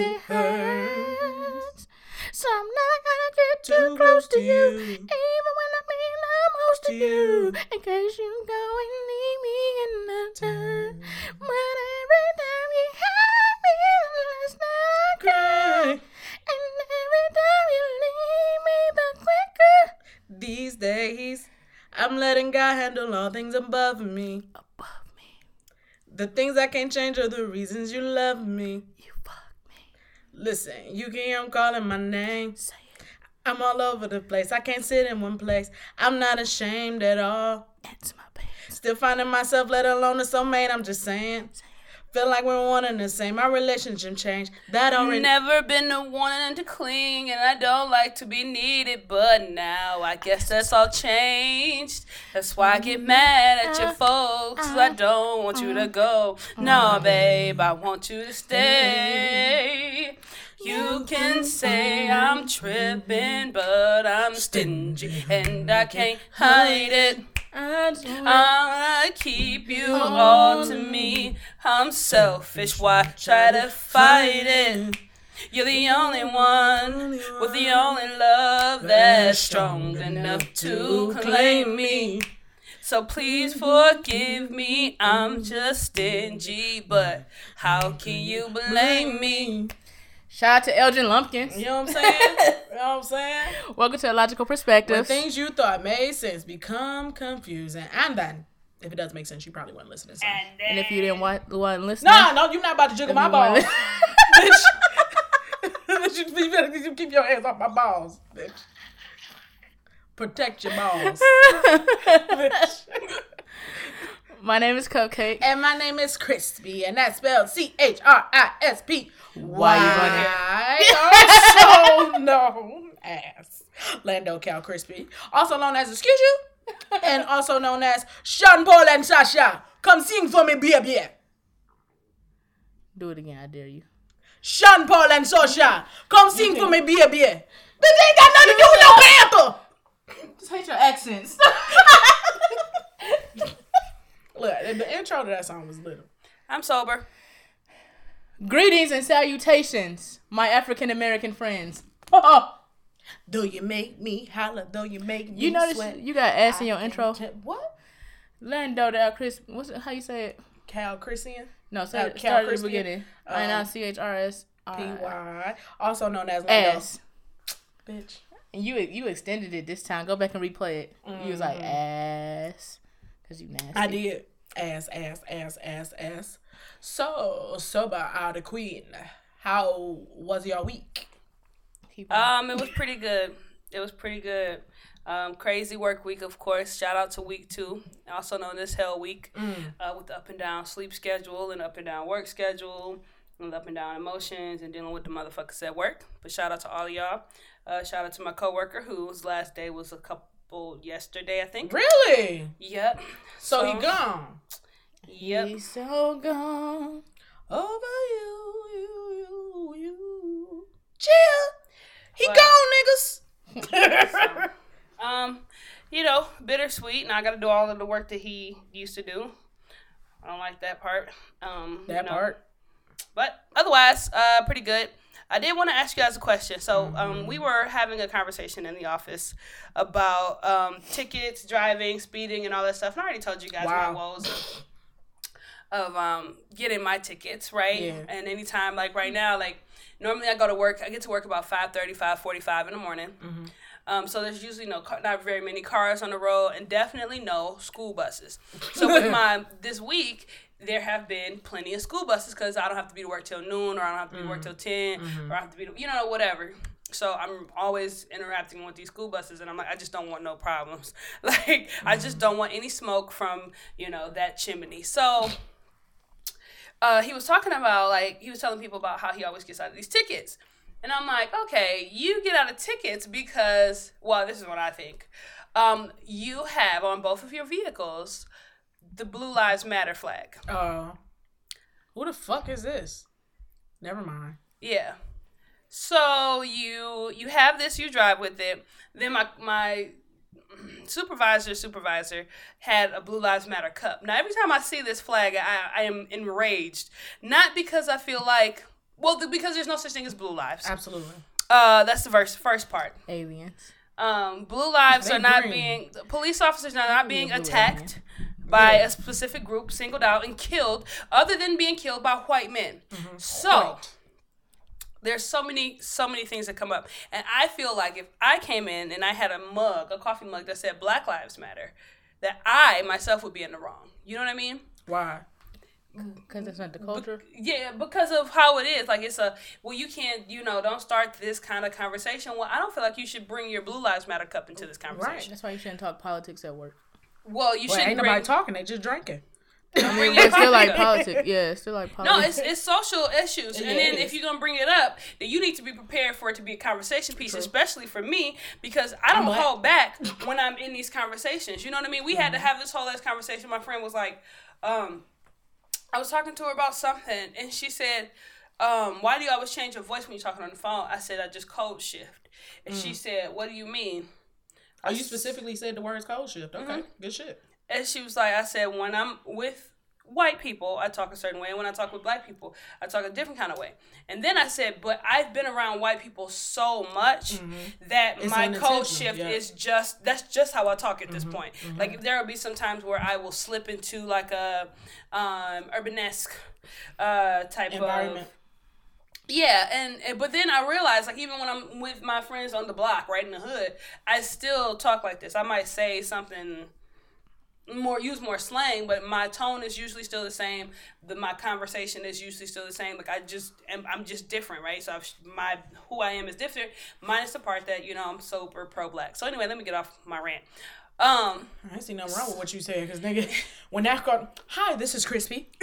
it hurts. So I'm not gonna get too close to you, even when I mean I'm close to you, in case you go and leave me in the dark. But every time you hurt me, last night I cry, and every time you leave me, the quicker These days, I'm letting God handle all things above me. above me The things I can't change are the reasons you love me. You fuck me. Listen, you can hear him calling my name. Say it. I'm all over the place. I can't sit in one place. I'm not ashamed at all. It's my pants. Still finding myself, let alone a soulmate. I'm just saying. Feel like we're one and the same. Our relationship changed. That already. Never been the one to cling, and I don't like to be needed. But now I guess that's all changed. That's why I get mad at your uh, folks. 'cause I uh, don't want you to uh, go. No, babe, I want you to stay. You can say I'm tripping, but I'm stingy, and I can't hide it. I keep you all to me. I'm selfish. Why try to fight it? You're the only one with the only love that's strong enough to claim me. So please forgive me. I'm just stingy, but how can you blame me? Shout out to Elgin Lumpkins. You know what I'm saying? you know what I'm saying? Welcome to a logical When perspective. things you thought made sense become confusing. And then, if it does make sense, you probably wasn't listening. So. And if you didn't want wasn't listening, Nah, no, you're not about to jiggle my balls. bitch. you, you better you keep your hands off my balls, bitch. Protect your balls. bitch. My name is Cupcake. And my name is Crispy, and that's spelled C H R I S P. Why Why? Also known as Lando Cal Crispy, also known as Excuse You, and also known as Sean Paul and Sasha. Come sing for me, baby. Do it again, I dare you. Sean Paul and Sasha. Come sing for me, baby. Bitch ain't got nothing to do with no panther. Just hate your accents. Look, the intro to that song was little. I'm sober. Greetings and salutations, my African American friends. Do you make me holler? Do you make me You notice sweat? you got ass in your intro. What? Lando Del Chris. What's it, how you say it? Cal Christian? No, Uh, it. Cal Start at the beginning. I Um, N C H R S P I Y. Also known as Lando. S. Bitch. And you you extended it this time. Go back and replay it. You was like Mm-hmm. ass, cause you nasty. I did. Ass, ass, ass, ass, ass. So, sober out the Queen. How was your week? Um, it was pretty good. It was pretty good. Um, crazy work week, of course. Shout out to week two, also known as Hell Week, uh, with the up and down sleep schedule and up and down work schedule, and up and down emotions and dealing with the motherfuckers at work. But shout out to all of y'all. Uh, shout out to my coworker whose last day was a couple yesterday, I think. Really? Yep. So, he gone. Yep. He's so gone. Over you, you, you, you. Chill. He What? gone, niggas. Um, you know, bittersweet, and I got to do all of the work that he used to do. I don't like that part. Um, you that know. part. But otherwise, uh, pretty good. I did want to ask you guys a question. So um, we were having a conversation in the office about um, tickets, driving, speeding, and all that stuff. And I already told you guys Wow. my woes of um, getting my tickets, right? Yeah. And anytime, like right now, like normally I go to work, I get to work about 5.30, 5.45 in the morning. Mm-hmm. Um, so there's usually no car, not very many cars on the road, and definitely no school buses. So with my this week, there have been plenty of school buses because I don't have to be to work till noon, or I don't have to be to work till 10 or I have to be, to, you know, whatever. So I'm always interacting with these school buses, and I'm like, I just don't want no problems. Like I just don't want any smoke from you know that chimney. So. Uh, he was talking about like he was telling people about how he always gets out of these tickets. And I'm like, okay, you get out of tickets because, well, this is what I think. Um, you have on both of your vehicles the Blue Lives Matter flag. Uh, who the fuck is this? Never mind. Yeah. So you you have this, you drive with it. Then my my supervisor supervisor had a Blue Lives Matter cup. Now every time I see this flag, I, I am enraged. Not because I feel like Well, because there's no such thing as blue lives. Absolutely. Uh, that's the first first part. Aliens. Um, blue lives They are not green. being police officers are not being attacked by a specific group, singled out and killed, other than being killed by white men. Mm-hmm. So White. there's so many so many things that come up, and I feel like if I came in and I had a mug, a coffee mug that said Black Lives Matter, that I myself would be in the wrong. You know what I mean? Why? Because it's not the culture. Yeah, because of how it is. Like it's a well, you can't, you know, don't start this kind of conversation. Well, I don't feel like you should bring your Blue Lives Matter cup into this conversation. right That's why you shouldn't talk politics at work. Well, you Well, shouldn't ain't bring. nobody talking. They just drinking. I mean, your it's still like politics. Yeah, it's still like politics. No, it's it's social issues, and Yeah, then if you're gonna bring it up, then you need to be prepared for it to be a conversation piece, especially for me because I don't black. hold back when I'm in these conversations. You know what I mean? We had Mm-hmm. to have this whole ass conversation. My friend was like, um, I was talking to her about something, and she said, um, "Why do you always change your voice when you're talking on the phone?" I said, "I just code shift," and Mm. she said, "What do you mean?" Oh, you specifically said the words cold shift. Okay, good shit. And she was like, I said, when I'm with white people, I talk a certain way. And when I talk with black people, I talk a different kind of way. And then I said, but I've been around white people so much that Mm-hmm. It's my code shift yeah. Mm-hmm. is just, that's just how I talk at this point. Like, there will be some times where I will slip into like a um, urbanesque uh, type Environment. of. Yeah, and, and but then I realized like even when I'm with my friends on the block, right in the hood, I still talk like this. I might say something more use more slang, but my tone is usually still the same. The my conversation is usually still the same. Like I just am, I'm just different, right? So I've, my who I am is different, minus the part that you know I'm super pro black. So anyway, let me get off my rant. Um, I see nothing wrong with what you said, cause nigga, when that got, hi, this is Crispy.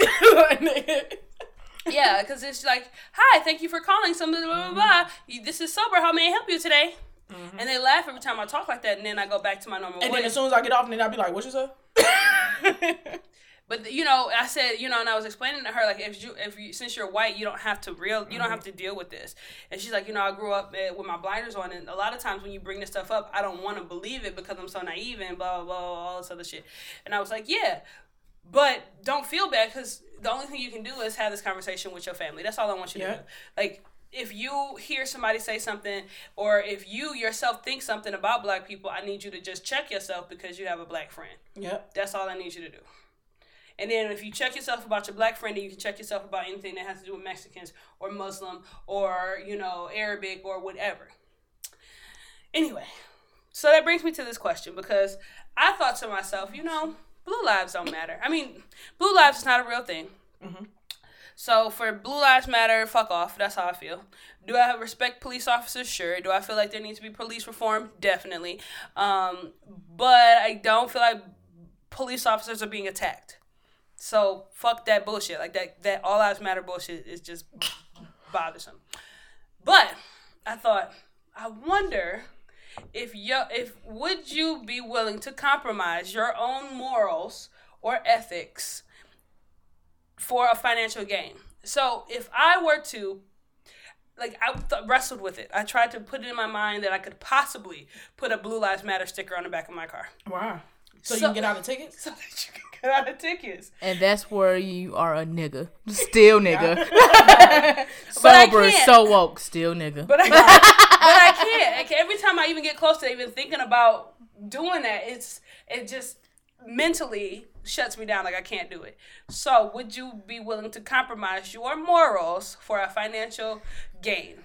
yeah, because it's like, hi, thank you for calling. Some blah blah blah. Mm-hmm. You- This is sober. How may I help you today? Mm-hmm. And they laugh every time I talk like that, and then I go back to my normal and then as soon as I get off, then I'll be like, what you say? But you know, I said, you know, and I was explaining to her like, if you, if you, since you're white, you don't have to real, you don't mm-hmm. have to deal with this. And she's like, you know, I grew up eh, with my blinders on, and a lot of times when you bring this stuff up, I don't want to believe it because I'm so naive and blah blah blah, all this other shit. And I was like, yeah, but don't feel bad because the only thing you can do is have this conversation with your family. That's all I want you to do. Like. If you hear somebody say something, or if you yourself think something about black people, I need you to just check yourself because you have a black friend. Yep. That's all I need you to do. And then if you check yourself about your black friend, then you can check yourself about anything that has to do with Mexicans or Muslim or, you know, Arabic or whatever. Anyway, so that brings me to this question because I thought to myself, you know, blue lives don't matter. I mean, blue lives is not a real thing. So for Blue Lives Matter, fuck off. That's how I feel. Do I respect police officers? Sure. Do I feel like there needs to be police reform? Definitely. Um, but I don't feel like police officers are being attacked. So fuck that bullshit. Like that that all lives matter bullshit is just bothersome. But I thought, I wonder if you if would you be willing to compromise your own morals or ethics for a financial gain. So if I were to like I th- wrestled with it. I tried to put it in my mind that I could possibly put a Blue Lives Matter sticker on the back of my car Wow. So, you can get out of tickets? so that you can get out of tickets. And that's where you are a nigga. Still nigga. I Sober, can't. so woke, still nigga. But I, but I can't. I can't. Every time I even get close to even thinking about doing that, it's it just mentally shuts me down. Like I can't do it. So, would you be willing to compromise your morals for a financial gain?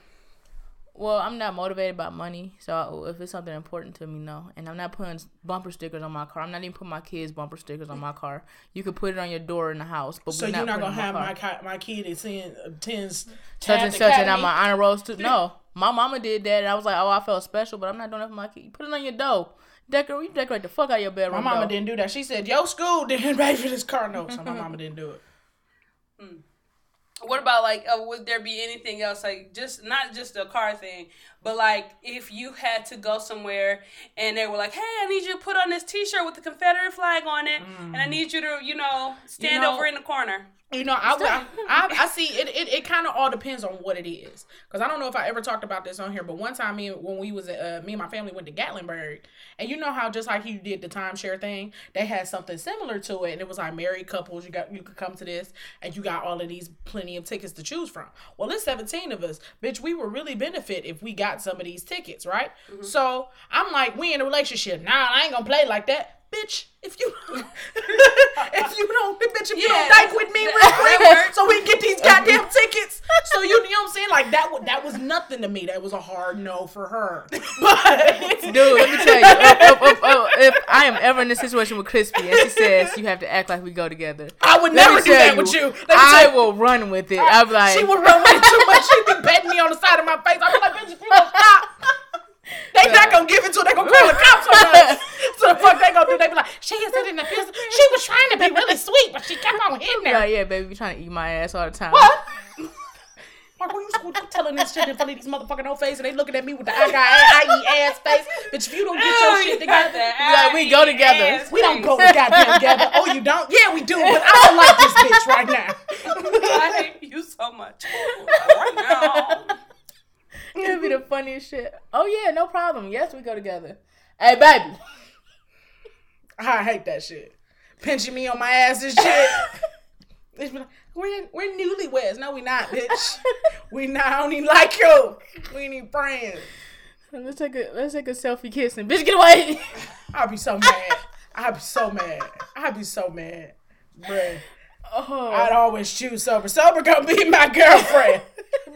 Well, I'm not motivated by money, so if it's something important to me, no. And I'm not putting bumper stickers on my car. I'm not even putting my kids' bumper stickers on my car. You could put it on your door in the house, but So we're you're not, not gonna it have my ki- my kid is seeing attends uh, such and such, and I'm an honor roll student. No, my mama did that, and I was like, oh, I felt special, but I'm not doing that for my kid. You put it on your door. Decorate, you decorate the fuck out of your bedroom. My mama door. didn't do that. She said, "Yo, school didn't pay for this car note," so my mama didn't do it. Hmm. What about like, uh, would there be anything else like just not just a car thing, but like if you had to go somewhere and they were like, "Hey, I need you to put on this T-shirt with the Confederate flag on it, and I need you to, you know, stand know- over in the corner." You know, I, I, I, I see it. It, it kind of all depends on what it is, because I don't know if I ever talked about this on here. But one time, me when we was uh, me and my family went to Gatlinburg, and you know how just like you did the timeshare thing, they had something similar to it, and it was like married couples. You got you could come to this, and you got all of these plenty of tickets to choose from. Well, it's 17 of us. Bitch, we would really benefit if we got some of these tickets, right? So I'm like, we in a relationship. Nah, I ain't gonna play like that. Bitch, if you if you don't bitch, if you don't dyke with me real quick so we can get these goddamn tickets. So you, you know what I'm saying? Like that was that was nothing to me. That was a hard no for her. But Dude, let me tell you, if, if- if- if I am ever in a situation with Crispy and she says you have to act like we go together, I would never do that with you. I you. will run with it. Be like, she would run with it too much. She'd be betting me on the side of my face. I'd be like, bitch, if you don't stop. They not gonna give it to. They gonna call the cops on us. So the fuck they gonna do? They be like, she is it in the physical. She was trying to be really sweet, but she kept on hitting her. like, yeah, baby, trying to eat my ass all the time. What? Like, when you telling this shit in front of these motherfucking old face, and they looking at me with the I got I ass face. Bitch, if you don't get your shit together, Like, we go together. we don't go goddamn together. Oh, you don't? Yeah, we do. But I don't like this bitch right now. I hate you so much right now. It'd be the funniest shit. Oh yeah, no problem. Yes, we go together. Hey, baby. I hate that shit. Pinching me on my ass and shit. Like, we're we're newlyweds. No, we not, bitch. We not. I don't even like you. We even friends. Let's take a let's take a selfie kissing. Bitch, get away. I'd be so mad. I'd be so mad. I'd be so mad, bruh. Oh, I'd always choose sober. Sober gonna be my girlfriend,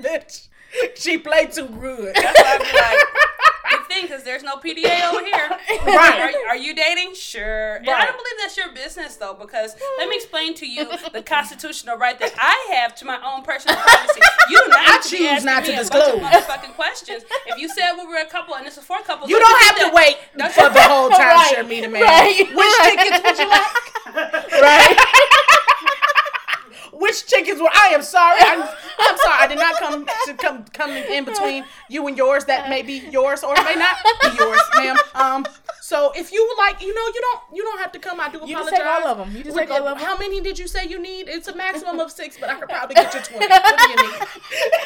bitch. She played too good. That's why I'd be like, good thing, because there's no PDA over here. Right. Are, are you dating? Sure. And I don't believe that's your business, though, because let me explain to you the constitutional right that I have to my own personal privacy. You do not I need to be choose not me to a disclose. bunch of motherfucking questions. If you said we were a couple and this is for couples, You don't have to wait for the whole time Right. share me the man. Right. Which Right. tickets would you like? right. Which tickets would I am sorry. I'm, I'm sorry. I did not come to come come in between you and yours. That may be yours or may not be yours, ma'am. Um. So if you would like, you know, you don't you don't have to come. I do You apologize. just take all of them. You just take all of them. How many did you say you need? It's a maximum of six, but I could probably get you twenty. What do you need?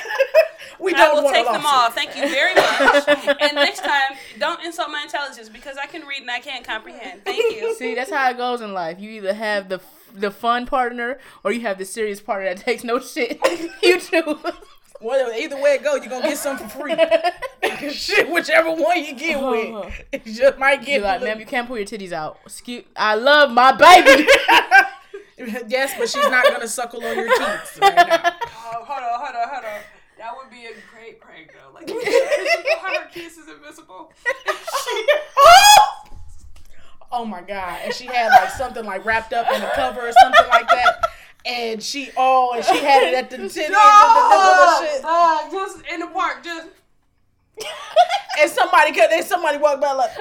we I don't will want take them all. Thank you very much. and next time, don't insult my intelligence because I can read and I can't comprehend. Thank you. See, that's how it goes in life. You either have the the fun partner or you have the serious partner that takes no shit. you choose. Well, either way it go, you're gonna get some for free. Shit, whichever one you get uh-huh. with, you just might get. You're like, a ma'am, you can't pull your titties out. Excuse, I love my baby. yes, but she's not gonna suckle on your cheeks right now. Oh, hold on, hold on, hold on. That would be a great prank, though. Like, how her kiss is invisible. oh my god! And she had like something like wrapped up in a cover or something like that. And she oh, and she had it at the titty and the nipple and shit. uh, just in the park, just. And somebody could, and somebody walked by like,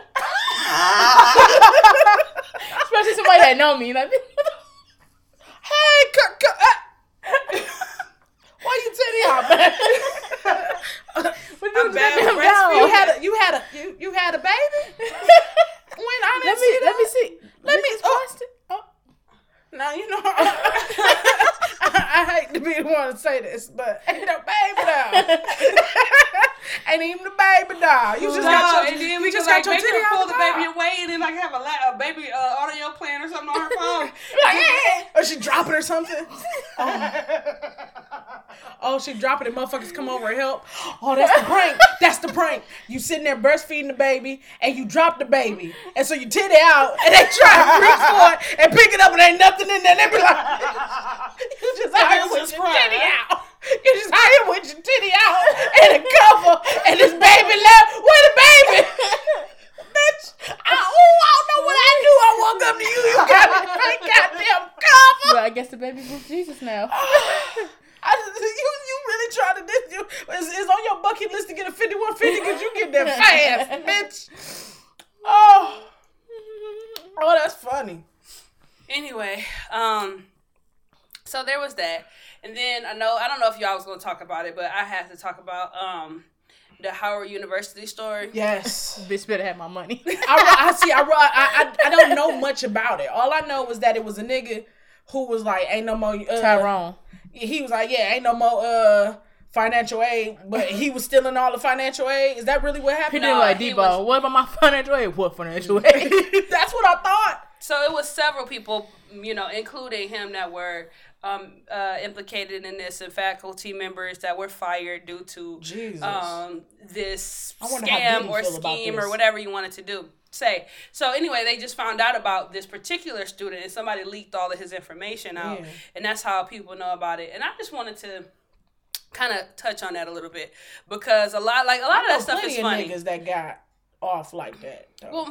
Especially somebody that know me. Like, hey, cut, cut, uh. why you titty out, man? I'm bad You had a, you had a, you, you had a baby. When I didn't let see me that. let me see. Let me. Oh, it. Oh. now you know. I, hate to be the one to say this, but ain't no baby doll. ain't even the baby doll. You just No, got your, and then you we just just got your titty pull the the baby away and then like have a, la- a baby uh, audio plan or something on her phone. Like. Or she drop it or something. Oh. Oh, she drop it and motherfuckers come over and help. Oh, that's the prank. That's the prank. You sitting there breastfeeding the baby and you drop the baby. And so you titty out and they try to reach for it and pick it up and ain't nothing in there. And They be like, just out here with your titty out. You just out here with your titty out and a cover and this baby left. Where the baby? Bitch, I, oh, I don't know what I do. I walk up to you. You got me fake goddamn cover. Well, I guess the baby moved Jesus now. I, you you really trying to this you it's, it's on your bucket list to get a 5150 because you get there fast, bitch. Oh. Oh, that's funny. Anyway, um, so there was that, and then I know I don't know if y'all was gonna talk about it, but I had to talk about um the Howard University story. Yes. Bitch better have my money. I, I see. I, I I don't know much about it. All I know was that it was a nigga who was like, "Ain't no more." Uh, Tyrone. He was like, "Yeah, ain't no more uh financial aid," but he was stealing all the financial aid. Is that really what happened? He didn't No, like D-ball. was- What about my financial aid? What financial aid? That's what I thought. So it was several people, you know, including him, that were um, uh, implicated in this and faculty members that were fired due to um, this I wonder how scam or scheme or whatever you wanted to do. Say so. Anyway, they just found out about this particular student, and somebody leaked all of his information out, Yeah. and that's how people know about it. And I just wanted to kind of touch on that a little bit because a lot, like a lot I of that stuff is funny. niggas that got off like that. though. Well,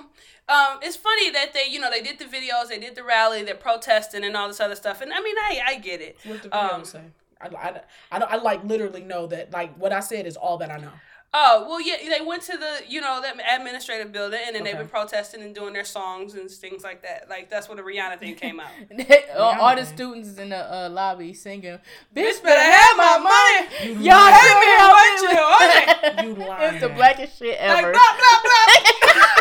um, it's funny that they, you know, they did the videos, they did the rally, they're protesting and all this other stuff. And I mean, I, I get it. what the video um, say? I, I, I, I like literally know that like what I said is all that I know. Oh well, yeah, they went to the, you know, the administrative building, and then they've been protesting and doing their songs and things like that. Like that's where the Rihanna thing came out. all, all the students is in the uh, lobby singing, Bitch better have my money. You Y'all lying. heard me Hey, on what you it. You It's the blackest shit Like ever. blah blah blah.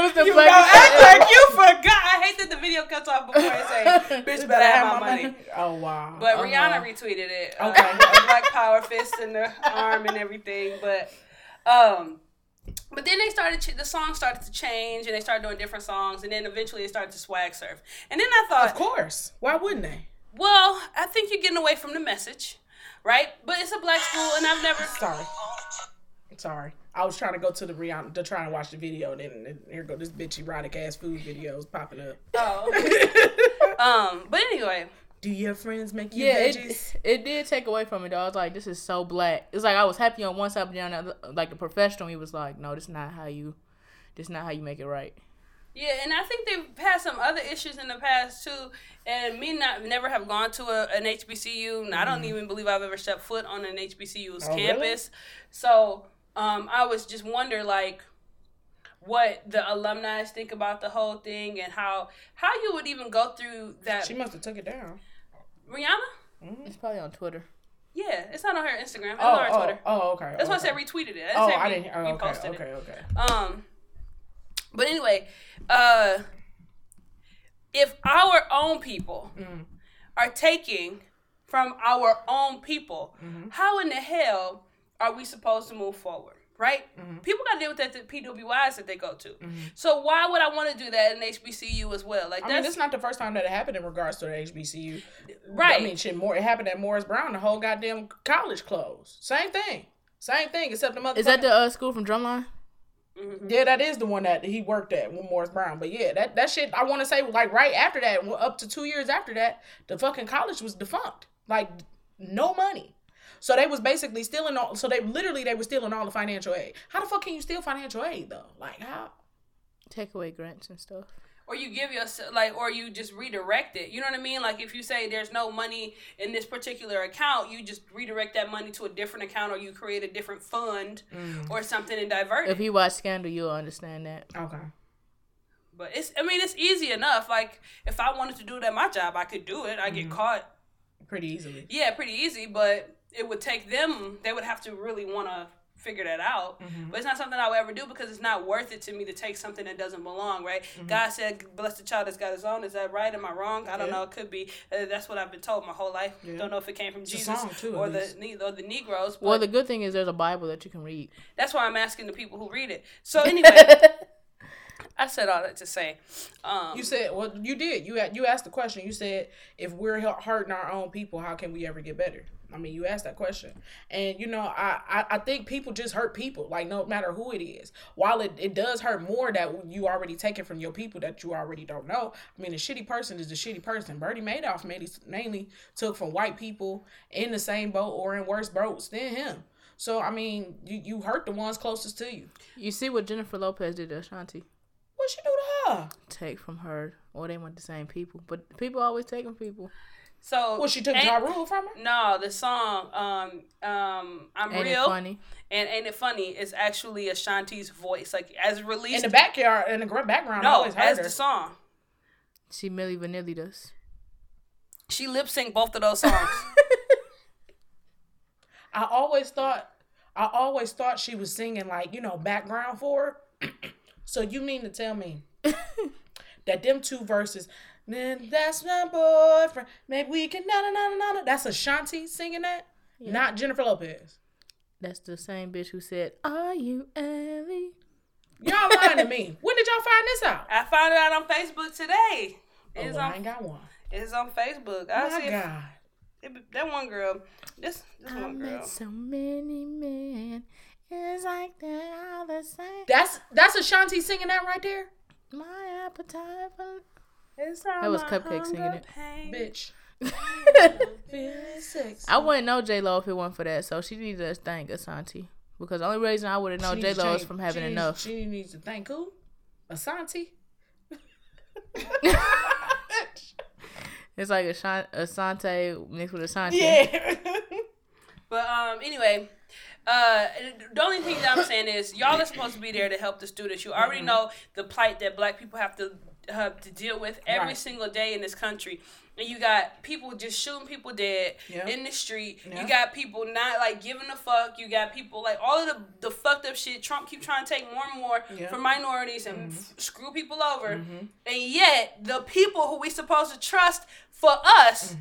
it was the you don't act like you forgot. I hate that the video cuts off before it say, "Bitch better have my money." Oh wow. But Uh-huh. Rihanna retweeted it. Uh, Okay. a black power fist in the arm and everything. But um but then they started ch- the song started to change and they started doing different songs and then eventually they started to swag surf. And then I thought, of course. Why wouldn't they? well, I think you're getting away from the message, right? But it's a black school and I've never Sorry. Sorry. I was trying to go to the Rihanna to try and watch the video, and then and here go this bitch erotic ass food videos popping up. Oh. um, but anyway, Do your friends make you Yeah, veggies? it, it did take away from it though. I was like, this is so black. It's like I was happy on one side, but then on the other, like the professional, he was like, no, this is not how you, this is not how you make it right. Yeah, and I think they've had some other issues in the past too. And me not never have gone to a, an HBCU, and I don't even believe I've ever stepped foot on an HBCU's Mm-hmm. Oh, really? campus. So um, I was just wonder like what the alumni think about the whole thing and how how you would even go through that. She must have took it down. Rihanna? It's probably on Twitter. Yeah, it's not on her Instagram. It's Oh, on her oh, Twitter. oh, okay. That's why I said retweeted it. I Oh, said I re- didn't. Oh, okay, reposted okay, it. okay. Um, but anyway, uh, if our own people Mm. are taking from our own people, Mm-hmm. how in the hell are we supposed to move forward? Right? Mm-hmm. People got to deal with that the PWIs that they go to. So why would I want to do that in HBCU as well? Like I mean, that's it's not the first time that it happened in regards to the HBCU. Right. I mean, shit, more. It happened at Morris Brown. The whole goddamn college closed. Same thing. Same thing, except the motherfucker. Is that the uh, school from Drumline? Yeah, that is the one that he worked at with Morris Brown. But yeah, that that shit. I want to say like right after that, up to two years after that, the fucking college was defunct. Like no money. So they was basically stealing all. So they literally they were stealing all the financial aid. How the fuck can you steal financial aid though? Like how? Take away grants and stuff. or you give yourself like or you just redirect it you know what i mean like if you say there's no money in this particular account you just redirect that money to a different account or you create a different fund mm. or something and divert it. If it you watch Scandal, you'll understand that. Okay. but it's i mean it's easy enough like if i wanted to do it at my job i could do it i get mm-hmm. caught Pretty easily. yeah pretty easy but it would take them they would have to really want to figure that out. But it's not something i would ever do because it's not worth it to me to take something that doesn't belong right? God said bless the child that's got his own. Is that right? Am i wrong? I don't Yeah. know. It could be. Uh, that's what i've been told my whole life. Don't know if it came from a jesus too, or the or the negroes but Well, the good thing is there's a Bible that you can read. that's why i'm asking the people who read it. So anyway i said all that to say um You said well, you did. You had you asked the question. You said if we're hurting our own people, how can we ever get better? I mean, you asked that question, and you know, I, I I think people just hurt people. Like no matter who it is, while it, it does hurt more that you already taken from your people that you already don't know. I mean, a shitty person is a shitty person. Bernie Madoff mainly mainly took from white people in the same boat or in worse boats than him. So I mean, you you hurt the ones closest to you. You see what Jennifer Lopez did to Ashanti? What she do to her? Take from her, or they want the same people. But people always take from people. So Well, she took ain't- Ja Rule from her. no the song um um i'm Ain't real it funny? And ain't it funny? It's actually Ashanti's voice, like as released In the backyard, in the gra- background, I no, always heard as her. the song. She Milli Vanilli does. She lip synced both of those songs. I always thought, I always thought she was singing like you know background for her. so you mean to tell me that them two verses? Then that's my boyfriend. Maybe we can na na na na na. That's Ashanti singing that, not Jennifer Lopez. That's the same bitch who said, "Are you Ellie?" Y'all lying to me. When did y'all find this out? I found it out on Facebook today. Oh, It's well, I ain't got one. It's on Facebook. I My see. God. It be- that one girl. This this I one girl. met so many men. It's like they're all the same. That's that's Ashanti singing that right there, My appetite for. That was Cupcake singing it. bitch. I wouldn't know J Lo if it weren't for that. So she needs to thank Asante because the only reason I would have known J Lo is from having she enough. She needs to thank who? Asante. It's like Ashan- Asante mixed with Asante. yeah. But um, anyway, uh, the only thing that I'm saying is y'all are supposed to be there to help the students. You Mm-hmm. already know the plight that Black people have to have to deal with every Right. single day in this country. And you got people just shooting people dead Yeah. in the street. Yeah. You got people not like giving a fuck. You got people like all of the the fucked up shit. Trump keep trying to take more and more Yeah. Mm-hmm. from minorities and f- screw people over. And yet the people who we supposed to trust for us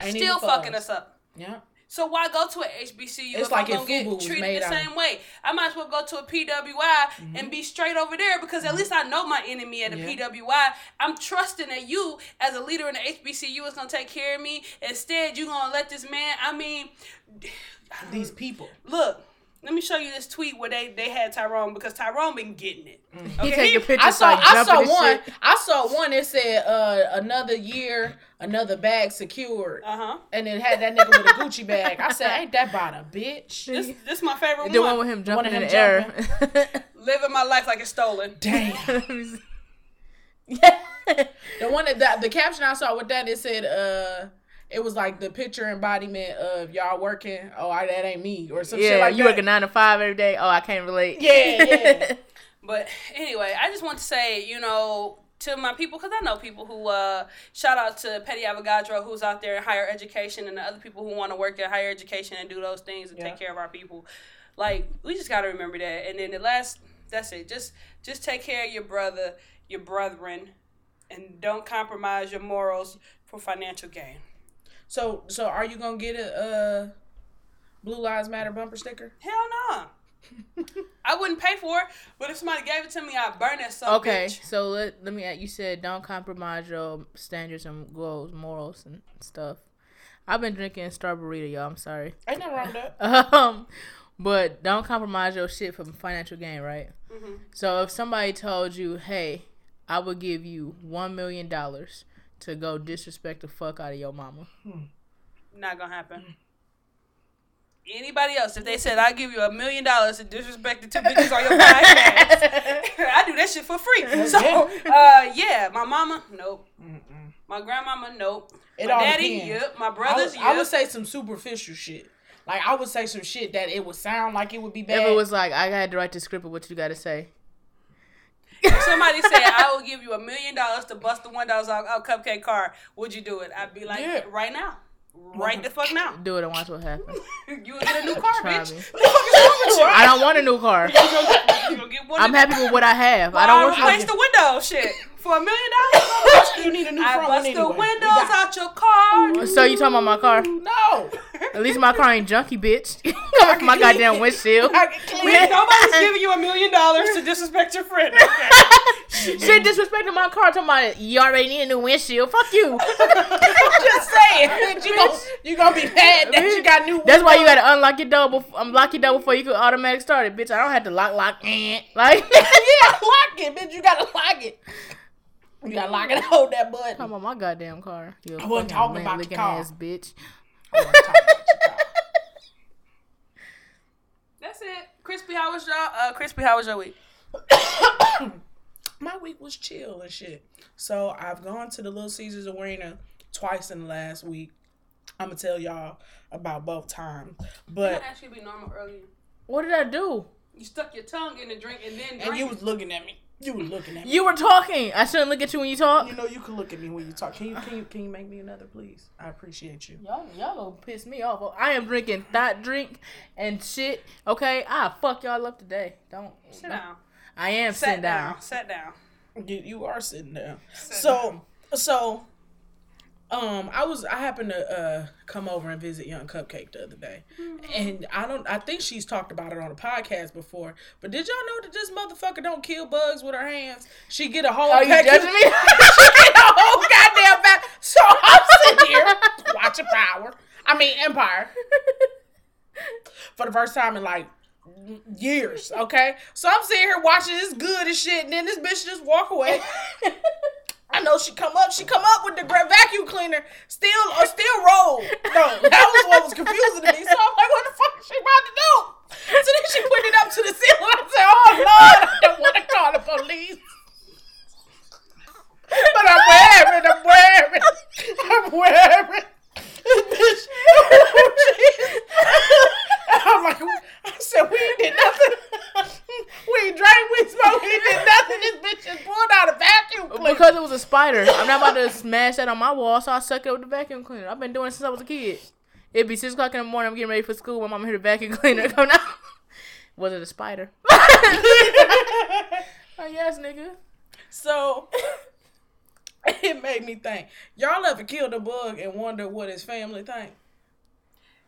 Ain't still fucking us up. Yeah. So why go to a HBCU It's if like I'm gonna get treated the out same way? I might as well go to a PWI Mm-hmm. and be straight over there because at least I know my enemy at a Yeah. PWI. I'm trusting that you, as a leader in the HBCU, is gonna take care of me. Instead, you're gonna let this man. I mean, These people. look. Let me show you this tweet where they, they had Tyrone because Tyrone been getting it. He taking pictures I saw like I saw jumping and one. shit. I saw one that said uh another year, another bag secured. Uh huh. And it had that nigga with a Gucci bag. I said, ain't that about a bitch? This this my favorite The one. one with him jumping of in him the air. Living my life like it's stolen. Damn. yeah. The one that the, the caption I saw with that it said uh it was like the picture embodiment of y'all working. Oh, I, that ain't me or some shit Yeah, like you that. working nine to five every day. Oh, I can't relate. Yeah, yeah. But anyway, I just want to say, you know, to my people, because I know people who, uh, shout out to Petty Avogadro, who's out there in higher education, and the other people who want to work in higher education and do those things and Yeah. take care of our people. Like, we just got to remember that. And then the last, that's it. Just, just take care of your brother, your brethren, and don't compromise your morals for financial gain. So so are you gonna get a uh Blue Lives Matter bumper sticker? Hell no. I wouldn't pay for it, but if somebody gave it to me, I'd burn it. So Okay, bitch. so let, let me ask you said don't compromise your standards and goals, morals and stuff. I've been drinking Starburrito, y'all. I'm sorry. Ain't nothing wrong with that. Um, but don't compromise your shit for financial gain, right? Mhm. So if somebody told you, "Hey, I will give you one million dollars to go disrespect the fuck out of your mama," Not gonna happen. Anybody else, if they said I give you a million dollars to disrespect the two bitches on your podcast, I do that shit for free. So, uh, yeah, my mama, nope. My grandmama, nope. It my daddy, depends. yep. My I brothers, would, I yep. would say some superficial shit. Like I would say some shit that it would sound like it would be bad. if it was like I had to write the script of what you got to say, If somebody said I will give you a million dollars to bust the one out, out Cupcake car, would you do it? I'd be like, Yeah. right now, right the fuck now. do it and watch what happens. You would get a new car, Try bitch. me. The fuck is wrong with you? I don't want a new car. Gonna get, you gonna get one I'm happy with what I have. I I don't want replace the window shit for a million dollars. you need a new I front bust one the windows got- out your car. So you talking about my car? No. At least my car ain't junky, bitch. my goddamn windshield. I can clean Man, it. nobody's giving you a million dollars to disrespect your friend. Okay. Shit disrespecting my car. Talking about you already need a new windshield. Fuck you. just saying, bitch, you gonna you gonna be mad that you got new. That's why you gotta unlock your door. Before, unlock your door before you can automatic start it, bitch. I don't have to lock, lock, eh. like. yeah, lock it, bitch. You gotta lock it. You gotta lock it. and Hold that button. Talking about my goddamn car. You I wasn't talking about the car. ass bitch. I wanna talk about car. That's it. Crispy, how was your uh Crispy, how was your week? My week was chill and shit. So I've gone to the Little Caesars Arena twice in the last week. I'm gonna tell y'all about both times, I but asked you to be normal earlier. What did I do? You stuck your tongue in the drink and then and drank you was looking at me. You were looking at me. You were talking. I shouldn't look at you when you talk. You know you can look at me when you talk. Can you can you can you make me another, please? I appreciate you. Y'all, y'all gonna piss me off. I am drinking that drink and shit. Okay, I fuck y'all up today. Don't. Sit don't- down. I am Sit sitting down. down. Sit down. You you are sitting down. Sit So so um I was I happened to uh come over and visit Young Cupcake the other day. And I don't I think she's talked about it on a podcast before. But did y'all know that this motherfucker don't kill bugs with her hands? She get a whole Are you pack- judging me? she get a whole goddamn back. So I'm sitting here watching Power. I mean Empire. For the first time in like years, okay? So I'm sitting here watching this good as shit, and then this bitch just walk away. I know she come up, she come up with the vacuum cleaner, still or still roll. No, that was what was confusing to me. So I'm like, what the fuck is she about to do? So then she put it up to the ceiling. I said, oh Lord, I don't want to call the police. But I'm wearing, I'm wearing, I'm wearing. Bitch. Oh, I'm like, I said, we ain't did nothing. We ain't drank, we smoked, we did nothing. This bitch just pulled out a vacuum cleaner. Because it was a spider. I'm not about to smash that on my wall, so I suck it with the vacuum cleaner. I've been doing it since I was a kid. It'd be 6 o'clock in the morning, I'm getting ready for school. My mom hear the vacuum cleaner come out. Was it a spider? oh, yes, nigga. So it made me think. Y'all ever killed a bug and wonder what his family think?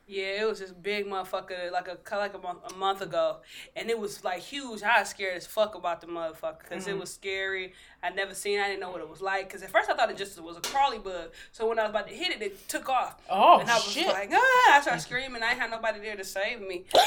Yeah, it was this big motherfucker like a like a month, a month ago, and it was like huge. I was scared as fuck about the motherfucker because Mm-hmm. it was scary. I never seen. I didn't know what it was like. Because at first I thought it just was a crawly bug. So when I was about to hit it, it took off. Oh, and I was shit. like, ah! I started screaming. I had nobody there to save me.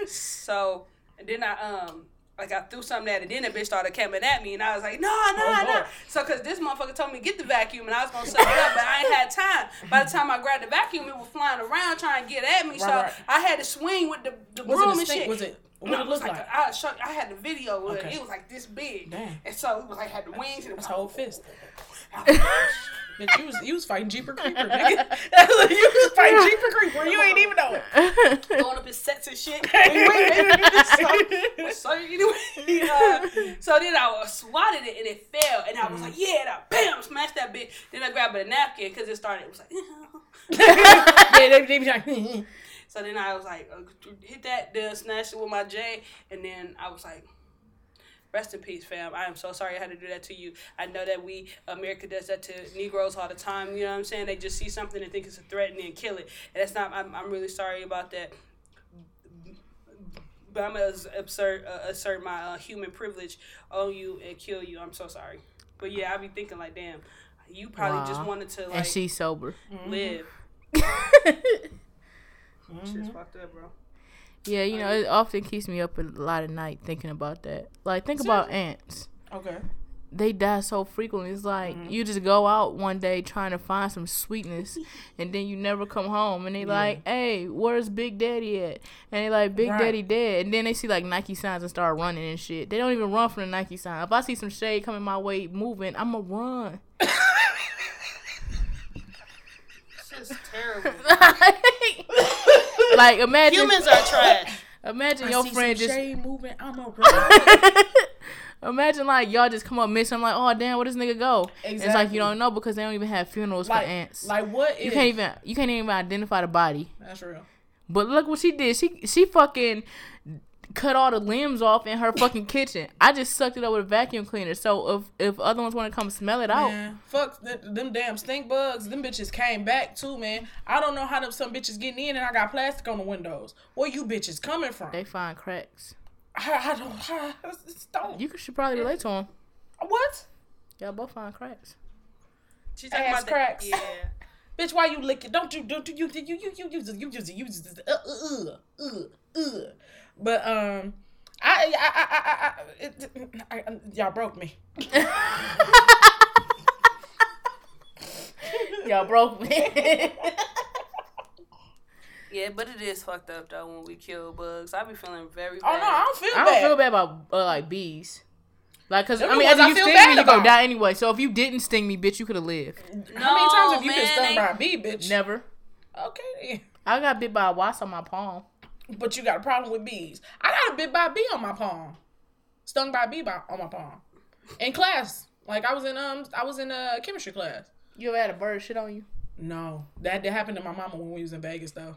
so and then I um. Like I threw something at it, then the bitch started coming at me, and I was like, "No, no, Oh, no!" Lord. So, cause this motherfucker told me get the vacuum, and I was gonna suck it up, but I ain't had time. By the time I grabbed the vacuum, it was flying around trying to get at me. so right. I had to swing with the, the Was broom it and shit. Was it? What No, it it was like, like? a- I, showed, I had the video. It. Okay. it was like this big, Damn. and so it was like had the wings and it was like, whole fist. Bitch, you was you was fighting Jeeper Creeper, nigga. you was fighting Jeeper Creeper. You ain't even know it. throwing up his sets and shit. so, so anyway, uh, so then I swatted it and it fell, and I was like, yeah, and I bam, smashed that bitch. Then I grabbed a napkin because it started. It was like. yeah, they, they be like, So then I was like, uh, hit that, then snatched it with my J, and then I was like, rest in peace, fam. I am so sorry I had to do that to you. I know that we, America does that to Negroes all the time. You know what I'm saying? They just see something and think it's a threat and then kill it. And that's not, I'm, I'm really sorry about that. But I'm going to assert, uh, assert my uh, human privilege on you and kill you. I'm so sorry. But yeah, I be thinking like, damn, you probably just wanted to like and she's sober. live. Shit's fucked up, bro. Yeah, you know, it often keeps me up a lot at night thinking about that. Like, think about ants. okay. They die so frequently. It's like Mm-hmm. you just go out one day trying to find some sweetness, and then you never come home. And they like, "Hey, where's Big Daddy at?" And they like, "Big Right. Daddy dead." And then they see like Nike signs and start running and shit. They don't even run from the Nike sign. If I see some shade coming my way moving, I'ma run. This is terrible. like imagine Humans are trash. Imagine I your see friend some just shade moving. I'm a Imagine like y'all just come up missing. I'm like, oh damn, where this nigga go? It's like you don't know because they don't even have funerals like for ants. like what? you if- can't even you can't even identify the body. That's real. But look what she did. She she fucking cut all the limbs off in her fucking kitchen. I just sucked it up with a vacuum cleaner. So if if other ones want to come smell it out, Man, fuck th- them damn stink bugs. Them bitches came back too, man. I don't know how them some bitches getting in, and I got plastic on the windows. Where you bitches coming from? they find cracks. I, I don't. I, it's- don't. You should probably relate to them. what? Y'all both find cracks. She's Ass the- cracks. Yeah. Bitch, why you lick it? Don't you? Don't you? You you you you use it? You use it? You use it? Uh, uh, uh, uh, uh. But um, I I I I, I, I, it, I, I y'all broke me. Y'all broke me. Yeah, but it is fucked up though when we kill bugs. I be feeling very bad. Oh no, I don't feel I bad. don't feel bad about uh, like bees. Like, cause Them I mean, ones after you feel sting me, you gonna die anyway. So if you didn't sting me, bitch, you could have lived. How many times have you No, been stung man, by a bee, bitch? Never. Okay, then. I got bit by a wasp on my palm. But you got a problem with bees. I got a bit by a bee on my palm. Stung by a bee by, on my palm. In class. Like I was in um I was in a chemistry class. You ever had a bird shit on you? No. That did happen to my mama when we was in Vegas though.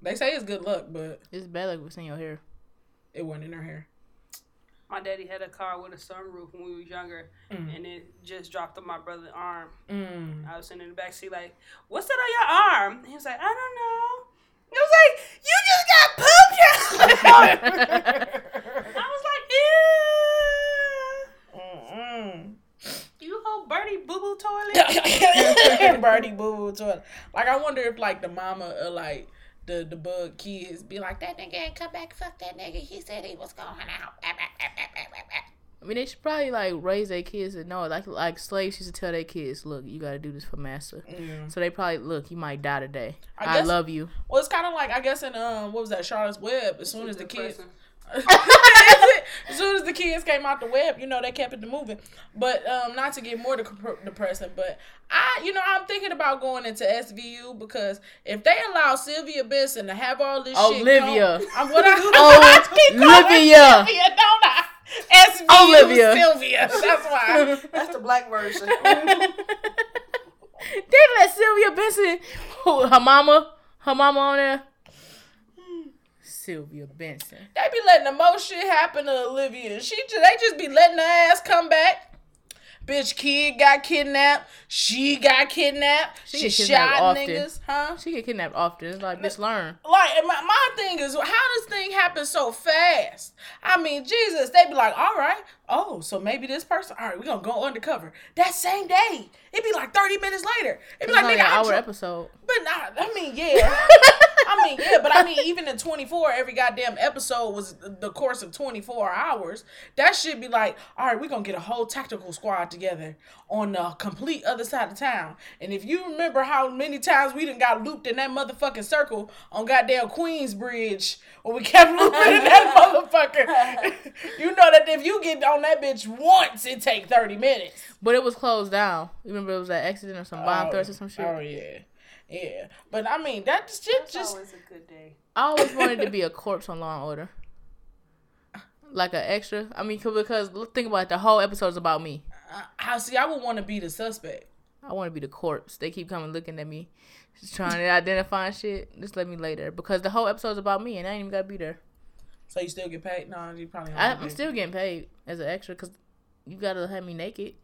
They say it's good luck, but It's bad luck what's in your hair. it wasn't in her hair. My daddy had a car with a sunroof when we was younger, and it just dropped on my brother's arm. Mm. I was sitting in the back seat like, "What's that on your arm?" He was like, "I don't know." I was like, "You just got pooped." out. I was like, "Ew." Mm-mm. You and Birdie Boo Boo toilet. Like I wonder if like the mama or like the the bug kids be like that nigga ain't come back. Fuck that nigga. He said he was going out. I mean, they should probably like raise their kids and know, like like slaves used to tell their kids, "Look, you got to do this for master." Yeah. So they probably look, you might die today. I I, guess- love you. Well, it's kind of like I guess in um what was that Charlotte's Web? As soon as the kids, as soon as the kids came out the web, you know they kept it moving. But um, not to get more dep- depressing, but I, you know, I'm thinking about going into SVU because if they allow Sylvia Benson to have all this shit, Olivia. going- I'm what I, Oh, I keep calling her Olivia. Don't I? SVU Olivia. Sylvia. That's why. That's the black version. They let Sylvia Benson, who, her mama, her mama on there. Sylvia Benson. They be letting the most shit happen to Olivia. She just, they just be letting her ass come back. Bitch, kid got kidnapped. She got kidnapped. She She, kidnapped shot often. niggas, huh? She get kidnapped often. It's like, bitch, learn. Like my, my thing is, how does thing happen so fast? I mean, Jesus, they be like, all right, oh, so maybe this person, all right, we're gonna go undercover that same day. It'd be like thirty minutes later. It'd be It's like, like nigga, an hour dro- episode. but not. I mean, yeah. I mean, yeah, but I mean, even in 24, every goddamn episode was the course of 24 hours. That should be like, all right, we're to get a whole tactical squad together on the complete other side of town. And if you remember how many times we done got looped in that motherfucking circle on goddamn Queensbridge, where we kept looping in that motherfucker, you know that if you get on that bitch once, it take 30 minutes. But it was closed down. You remember it was an accident or some bomb Oh, threats or some shit? Oh, yeah. Yeah. But I mean, that shit just. always a good day. I always wanted to be a corpse on Law and Order. Like an extra. I mean, because think about it, the whole episode's about me. Uh, I see. I would want to be the suspect. I want to be the corpse. They keep coming looking at me, just trying to identify shit. Just let me lay there because the whole episode's about me, and I ain't even gotta be there. So you still get paid? No, you probably. Don't I, I'm still getting paid as an extra because you gotta have me naked.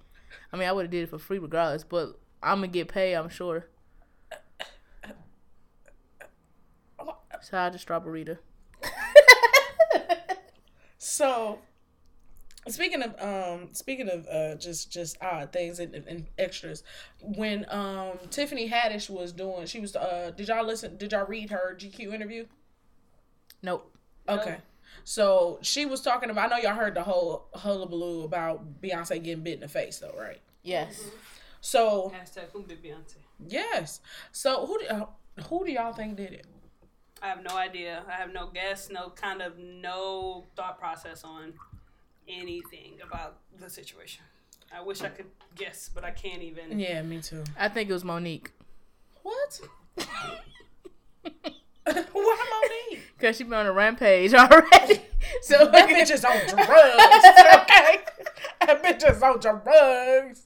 I mean, I would have did it for free regardless, but I'm gonna get paid. I'm sure. So I just out a reader. So, speaking of um, speaking of uh, just just odd things and, and extras, when um Tiffany Haddish was doing, she was uh, did y'all listen? Did y'all read her GQ interview? Nope. Okay. So she was talking about. I know y'all heard the whole hullabaloo about Beyonce getting bit in the face, though, right? Yes. So Hashtag who did Beyonce? yes. So who do uh, who do y'all think did it? I have no idea. I have no guess, no kind of no thought process on anything about the situation. I wish I could guess, but I can't even. Yeah, me too. I think it was Monique What? Why Monique? because she been on a rampage already. so That bitch is on drugs. Okay, that bitch is on drugs.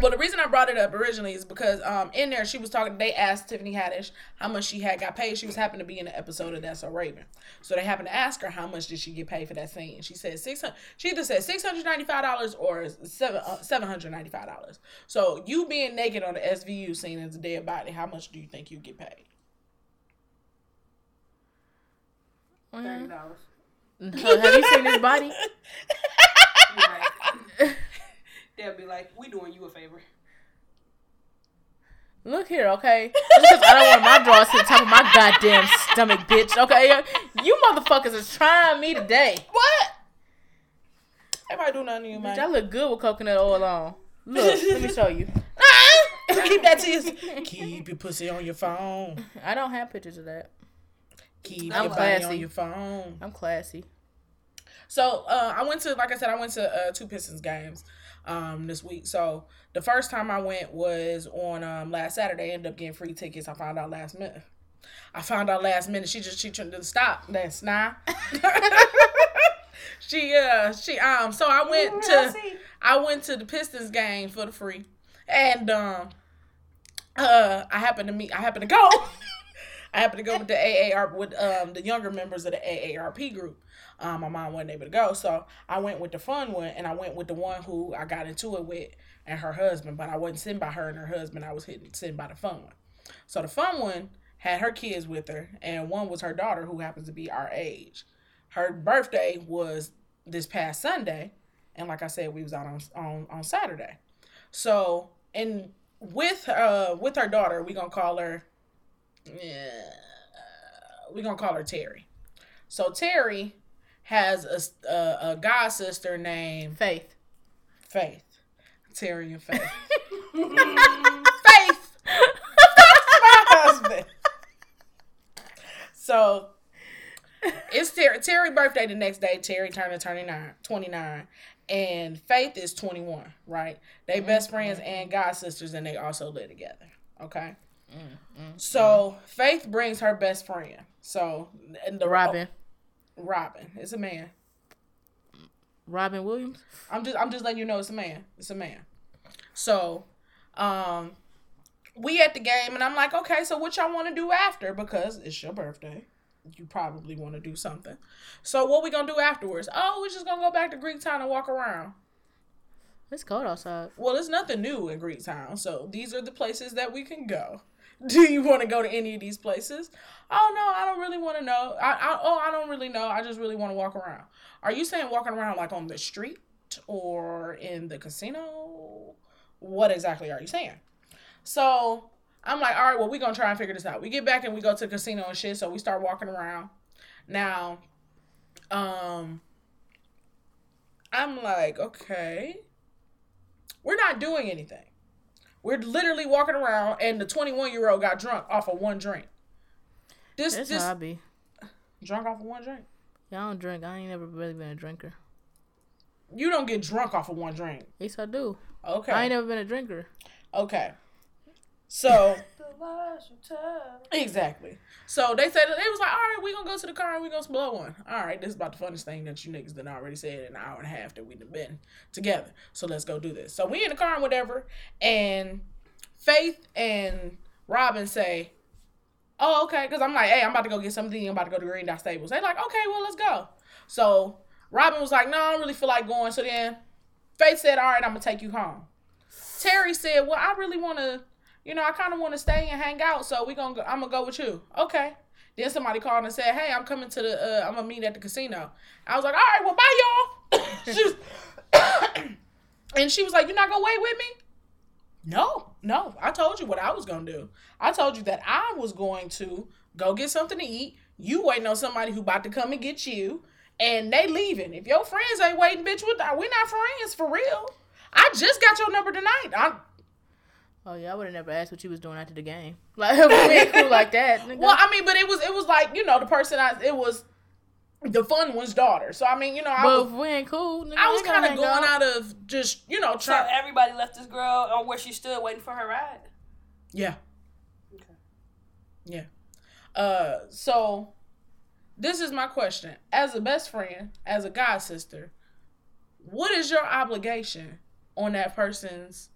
Well, the reason I brought it up originally is because um in there she was talking. They asked Tiffany Haddish how much she had got paid. She was happened to be in an episode of That's So Raven, so they happened to ask her how much did she get paid for that scene. She said six hundred. She either said six hundred ninety five dollars or seven uh, seven hundred ninety five dollars. So you being naked on the SVU scene as a dead body, how much do you think you get paid? Thirty dollars. So have you seen his body? Right. They'll be like, "We doing you a favor." Look here, okay? Just because I don't want my drawers to the top of my goddamn stomach, bitch. Okay, you motherfuckers is trying me today. What? Everybody do nothing to you, Bitch, man. I look good with coconut oil on. Look, let me show you. Keep that to yourself. Keep your pussy on your phone. I don't have pictures of that. Keep I'm your body on your phone. I'm classy. So uh, I went to, like I said, I went to uh, two Pistons games um, this week. So the first time I went was on um, last Saturday. I ended up getting free tickets. I found out last minute. I found out last minute. She just she tried to stop. That's nah. she uh she um so I went to I went to the Pistons game for the free, and um uh I happened to meet I happened to go. I happened to go with the AAR with um the younger members of the AARP group. Um, my mom wasn't able to go, so I went with the fun one, and I went with the one who I got into it with and her husband. But I wasn't sitting by her and her husband. I was hitting, sitting by the fun one. So the fun one had her kids with her, and one was her daughter who happens to be our age. Her birthday was this past Sunday, and like I said, we was out on on on Saturday. So and with uh with her daughter, we gonna call her. Yeah, we gonna call her Terry. So Terry has a a, a god sister named Faith. Faith. Terry and Faith. Faith. my husband. So it's Terry Terry birthday the next day. Terry turned 29, 29. And Faith is 21, right? They mm-hmm. best friends and god sisters and they also live together. Okay. So Faith brings her best friend. So and the Robin. Robin. It's a man. Robin Williams. I'm just I'm just letting you know it's a man. It's a man. So, um, we at the game and I'm like, okay, so what y'all want to do after? Because it's your birthday. You probably want to do something. So what we gonna do afterwards? Oh, we're just gonna go back to Greek Town and walk around. It's cold outside. Well, it's nothing new in Greek Town, so these are the places that we can go. Do you want to go to any of these places? Oh no, I don't really want to know. I, I oh I don't really know. I just really want to walk around. Are you saying walking around like on the street or in the casino? What exactly are you saying? So I'm like, all right, well, we're gonna try and figure this out. We get back and we go to the casino and shit, so we start walking around. Now, um, I'm like, okay, we're not doing anything. We're literally walking around, and the 21 year old got drunk off of one drink. This That's this how I be. drunk off of one drink. Yeah, I don't drink. I ain't never really been a drinker. You don't get drunk off of one drink. Yes, I do. Okay. I ain't never been a drinker. Okay. So The lies you tell. exactly. So they said they was like, all right, we're gonna go to the car and we're gonna blow one. All right, this is about the funnest thing that you niggas done already said in an hour and a half that we've been together. So let's go do this. So we in the car and whatever, and Faith and Robin say, oh okay, because I'm like, hey, I'm about to go get something. I'm about to go to Green Dot Stables. They like, okay, well let's go. So Robin was like, no, I don't really feel like going. So then Faith said, all right, I'm gonna take you home. Terry said, well, I really want to you know, I kind of want to stay and hang out, so we gonna go, I'm gonna go with you. Okay. Then somebody called and said, "Hey, I'm coming to the. Uh, I'm gonna meet at the casino." I was like, "All right, well, bye, y'all." she was, and she was like, "You're not gonna wait with me?" No, no. I told you what I was gonna do. I told you that I was going to go get something to eat. You waiting on somebody who about to come and get you, and they leaving. If your friends ain't waiting, bitch, we we not friends for real. I just got your number tonight. I, Oh yeah, I would have never asked what you was doing after the game. Like we ain't cool like that. Nigga. Well, I mean, but it was it was like you know the person I it was the fun one's daughter. So I mean, you know, I but was we ain't cool, nigga, I was kind of going out. out of just you know So everybody left this girl on where she stood waiting for her ride. Yeah. Okay. Yeah. Uh. So this is my question: as a best friend, as a god sister, what is your obligation on that person's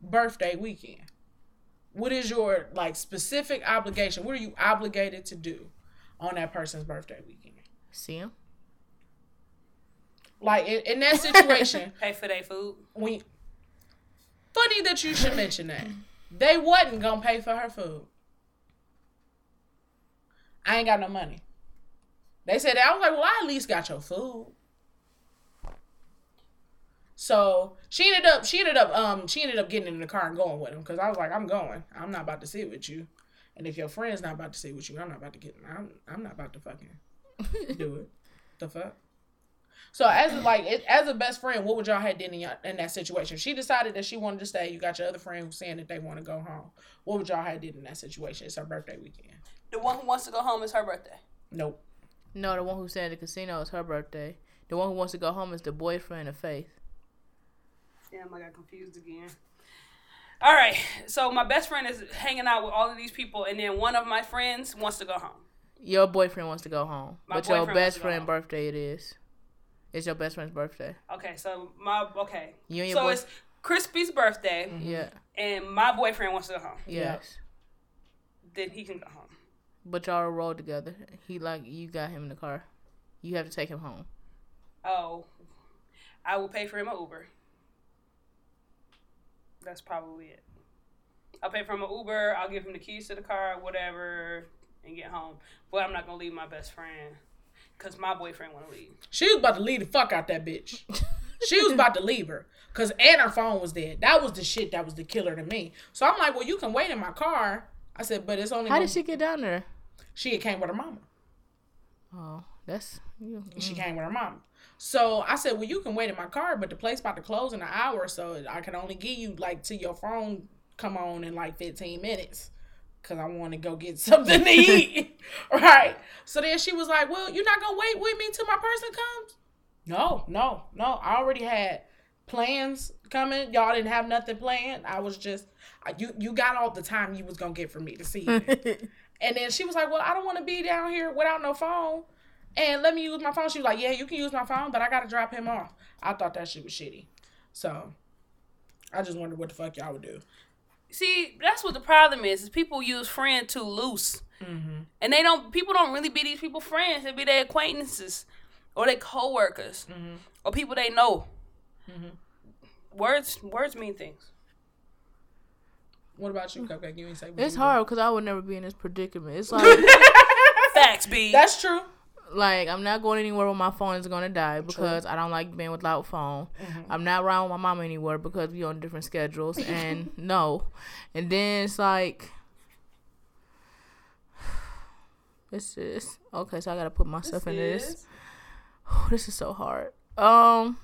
birthday weekend? What is your like specific obligation? What are you obligated to do on that person's birthday weekend? See him? Like in, in that situation, Pay for their food. when funny that you should mention that. They wasn't gonna pay for her food. I ain't got no money. They said that. I was like, well, I at least got your food. So she ended up, she ended up, um, she ended up getting in the car and going with him because I was like, I'm going. I'm not about to sit with you. And if your friend's not about to sit with you, I'm not about to get. I'm, I'm not about to fucking do it. The fuck. So as a, like as a best friend, what would y'all have done in, y'all, in that situation? She decided that she wanted to stay. You got your other friend who's saying that they want to go home. What would y'all have did in that situation? It's her birthday weekend. The one who wants to go home is her birthday. Nope. No, the one who said at the casino is her birthday. The one who wants to go home is the boyfriend of Faith. Damn, I got confused again. All right, so my best friend is hanging out with all of these people, and then one of my friends wants to go home. Your boyfriend wants to go home, My but your best friend birthday it is. It's your best friend's birthday. Okay, so my okay, You and your so boy- it's Crispy's birthday, mm-hmm. Yeah. and my boyfriend wants to go home. Yes. Then he can go home. But y'all roll together. He like you got him in the car. You have to take him home. Oh, I will pay for him an Uber. That's probably it. I'll pay for him an Uber. I'll give him the keys to the car, whatever, and get home. But I'm not gonna leave my best friend because my boyfriend want to leave. She was about to leave the fuck out that bitch. She was about to leave her. Cause and her phone was dead. That was the shit that was the killer to me. So I'm like, well, you can wait in my car. I said, but it's only How did she get down there? she came with her mama. Oh, that's you. She mm. came with her mama. So I said, well, you can wait in my car, but the place about to close in an hour, so I can only give you like to your phone come on in like 15 minutes. Cause I want to go get something to eat. right. So then she was like, Well, you're not gonna wait with me till my person comes? No, no, no. I already had plans coming. Y'all didn't have nothing planned. I was just you you got all the time you was gonna get from me to see. And then she was like, Well, I don't want to be down here without no phone. And let me use my phone. She was like, Yeah, you can use my phone, but I gotta drop him off. I thought that shit was shitty. So I just wondered what the fuck y'all would do. See, that's what the problem is. Is people use friend too loose, mm-hmm. and they don't. People don't really be these people friends. They be their acquaintances, or their coworkers, mm-hmm. or people they know. Mm-hmm. Words, words mean things. What about you, Cupcake? You ain't say what It's you hard because I would never be in this predicament. It's like Facts, B. That's true. Like I'm not going anywhere where my phone is gonna die because I don't like being without phone. I'm not around with my mom anywhere because we on different schedules and no. And then it's like this is okay, so I gotta put myself into this. Oh, this is so hard. Um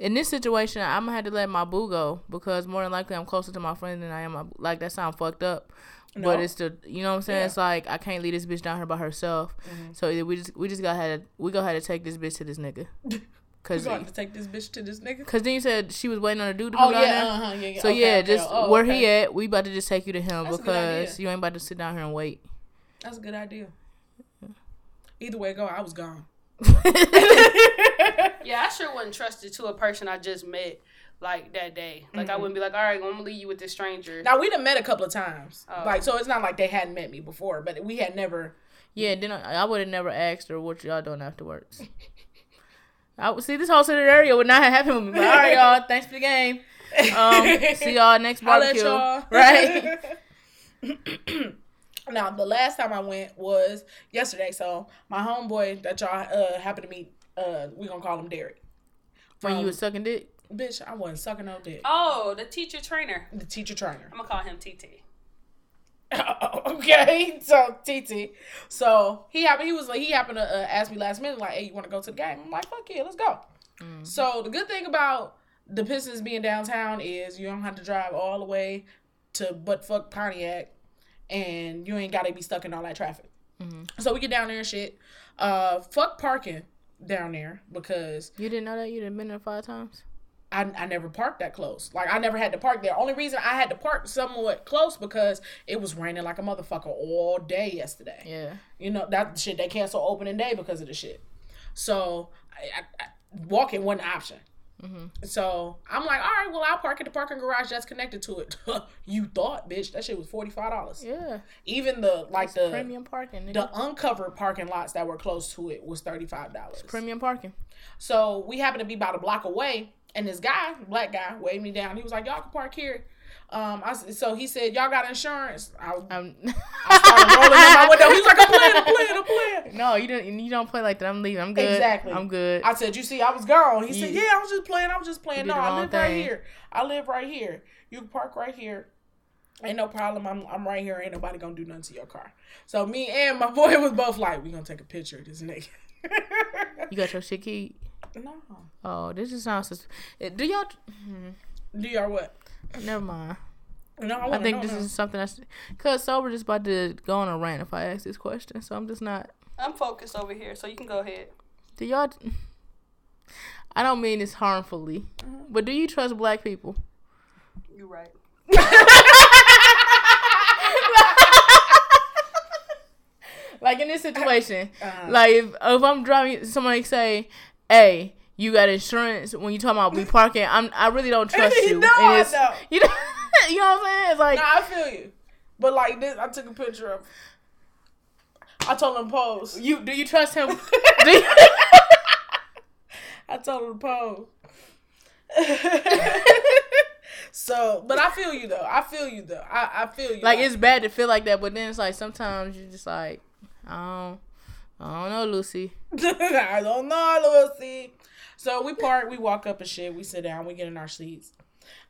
in this situation, I'm gonna have to let my boo go because more than likely I'm closer to my friend than I am. My, like that sound fucked up, No. but it's the you know what I'm saying. Yeah. It's like I can't leave this bitch down here by herself. So either we just we just got to we go ahead to take this bitch to this nigga. You Cause, gonna have to take this bitch to this nigga? Cause then you said she was waiting on a dude to Oh come down yeah, there. uh-huh, yeah, yeah. So Okay, yeah, okay. just Oh, where okay. he at, we about to just take you to him That's because you ain't about to sit down here and wait. That's a good idea. Either way go, I was gone. Yeah, I sure wouldn't trust it to a person I just met like that day. Like I wouldn't be like, all right, I'm gonna leave you with this stranger. Now we'd have met a couple of times, Oh. like so it's not like they hadn't met me before, but we had never. Yeah, then I, I would have never asked her what y'all doing afterwards. I would see this whole scenario would not have happened with me. But all right, y'all. Thanks for the game. Um, see y'all next Holla at barbecue. y'all. Right. now the last time I went was yesterday. So my homeboy that y'all uh happened to meet, uh, we gonna call him Derek. when From- you was sucking dick. Bitch, I wasn't sucking no dick. Oh, the teacher trainer. The teacher trainer. I'm gonna call him TT. okay, so TT, so he happened. He was like he happened to uh, ask me last minute, like, "Hey, you want to go to the game?" I'm like, "Fuck yeah, let's go." So the good thing about the Pistons being downtown is you don't have to drive all the way to butt fuck Pontiac, and you ain't got to be stuck in all that traffic. So we get down there and shit. Uh, fuck parking down there because You didn't know that you done been there five times. I, I never parked that close. Like I never had to park there. Only reason I had to park somewhat close because it was raining like a motherfucker all day yesterday. Yeah. You know that shit they cancel opening day because of the shit. So I, I, walking wasn't an option. Mm-hmm. So I'm like, all right, well I'll park at the parking garage that's connected to it. you thought, bitch, that shit was forty five dollars. Yeah. Even the like the Premium parking. Nigga. the uncovered parking lots that were close to it was thirty five dollars. Premium parking. So we happened to be about a block away, and this guy, black guy, waved me down. He was like, "Y'all can park here." Um, I so he said, "Y'all got insurance?" I, Um, I started rolling in my window. He's like, "I'm playing, I'm playing, I'm playing." no, you don't. You don't play like that. I'm leaving. I'm good. Exactly. I'm good. I said, "You see, I was gone." He said, "Yeah, I was just playing. I was just playing. No, I live right here. I live right here. You can park right here." Ain't no problem. I'm I'm right here. Ain't nobody gonna do nothing to your car. So me and my boy was both like, we gonna take a picture of this nigga. you got your shit keyed. No. Oh, this just sounds. Sus- Eh, Do y'all? Do y'all what? Never mind. No, I, I think know this now. is something that's because sober just about to go on a rant if I ask this question. So I'm just not. I'm focused over here, so you can go ahead. Do y'all? I don't mean this harmfully, but do you trust black people? You're right. Like in this situation, Uh-huh. like if, if I'm driving, somebody say, "Hey, you got insurance?" When you talking about we parking, I'm I really don't trust you. No, I don't. You know, you know what I'm saying? It's like Nah, I feel you. But like this, I took a picture of. I told him pose. you do you trust him? you, I told him pose. so, but I feel you though. I feel you though. I, I feel you. like it's bad to feel like that, but then it's like sometimes you're just like, I don't, I don't know, Lucy. I don't know, Lucy. So we park, we walk up and shit, we sit down, we get in our seats.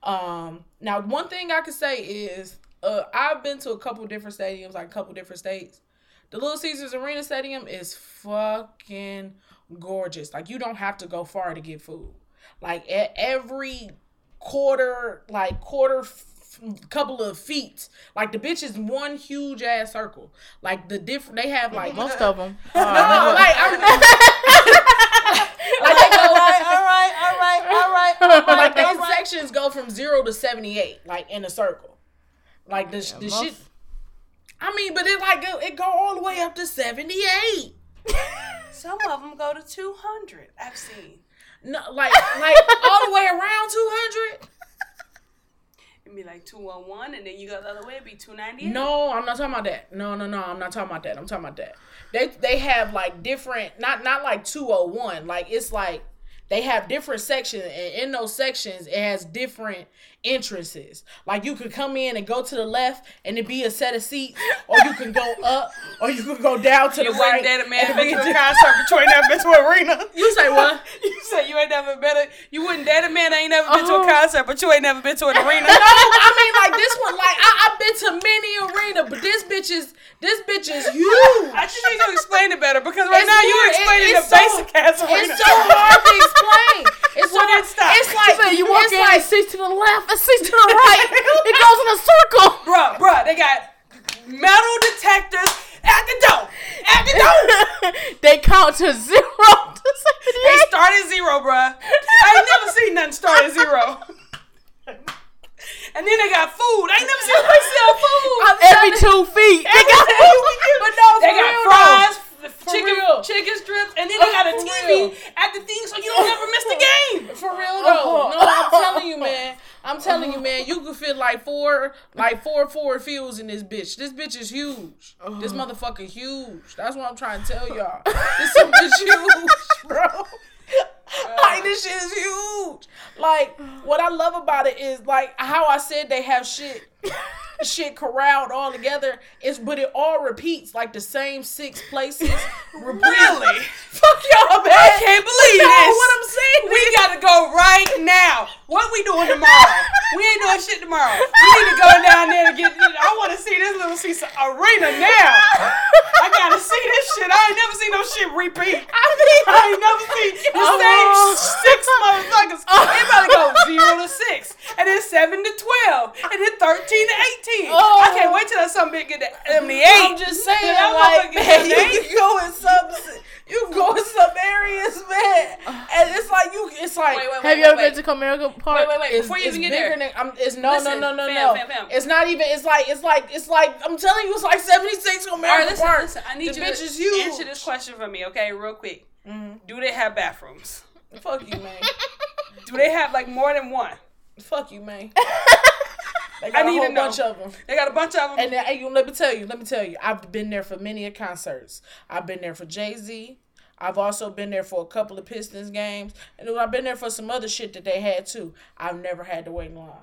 Um, now one thing I could say is, uh, I've been to a couple different stadiums, like a couple different states. The Little Caesars Arena Stadium is fucking gorgeous. Like you don't have to go far to get food. Like at every quarter, like quarter couple of feet, like the bitch is one huge ass circle. Like the different, they have like Most of them. no, like I like they go, all right, all right, all right, all right, all right. like all those right. sections go from zero to seventy eight, like in a circle. Like the the most- shit. I mean, but it like it, it go all the way up to seventy eight. Some of them go to 200. I've seen. No, like like all the way around two hundred. It'd be like 211, and then you go the other way, it'd be 298. No, I'm not talking about that. No, no, no, I'm not talking about that. I'm talking about that. They they have like different, not not like 201. Like it's like they have different sections, and in those sections it has different entrances. Like you could come in and go to the left, and it be a set of seats, or you can go up, or you could go down to You the right. wouldn't date a man and been to a concert, but you ain't never been to an arena. You say what? You said you ain't never been. A, you wouldn't date a man that ain't never been to Uh-huh. a concert, but you ain't never been to an arena. No, I mean like this one. Like I, I've been to many arena, but this bitch is this bitch is huge. I just need you to explain it better because right It's now you're more- it- explaining the so- basic ass arena. It's so hard to explain. It's so hard. It's like you walk it's in, like and seats to the left and seats to the right. it goes in a circle. bruh, bruh, they got metal detectors at the door. At the door. they count to zero to They start at zero, bruh. I ain't never seen nothing start at zero. And then they got food. I ain't never seen nobody sell food. Every two feet. They got food. but no, They got fries, For chicken, real. chicken strips, and then they got a TV real. at the thing so you don't ever miss the game. For real uh-huh. though. No, I'm telling you, man. I'm telling you, man. You could fit like four, like four Ford Fields in this bitch. This bitch is huge. This uh-huh. motherfucker huge. That's what I'm trying to tell y'all. This bitch huge, bro. like this shit is huge. Like what I love about it is like how I said they have shit shit corralled all together is but it all repeats like the same six places. Really? Fuck y'all, man. I can't believe No, this. what I'm saying We gotta go right now. What we doing tomorrow? we ain't doing shit tomorrow. We need to go down there to get. I want to see this little Caesar arena now. I gotta see this shit. I ain't never seen no shit repeat. I mean, I ain't never seen the same six motherfuckers. They about to go zero to six, and then seven to twelve, and then thirteen to eighteen. I can't wait till that some big get to them the eight. I'm just saying, That like, motherfucker man, you to go in some, you can go in some areas, man, and it's like you, it's like. Wait, wait, wait, Have you wait, ever wait. been to Comerica Park? Wait, wait, wait. It's, Before you even get there, than I'm. It's no, Listen, no, no, no, fam, no. fam, fam. It's not even. It's like. It's like. It's like. I'm telling you. It's like 76 on All right, listen, Park. listen. I need the you bitch to is huge. answer this question for me, okay, real quick. Mhm. Do they have bathrooms? Fuck you, man. Do they have like more than one? Fuck you, man. They I got a whole to know. bunch of them. They got a bunch of them. And then, hey, let me tell you, let me tell you, I've been there for many a concerts. I've been there for Jay Z. I've also been there for a couple of Pistons games, and I've been there for some other shit that they had too. I've never had to wait in line,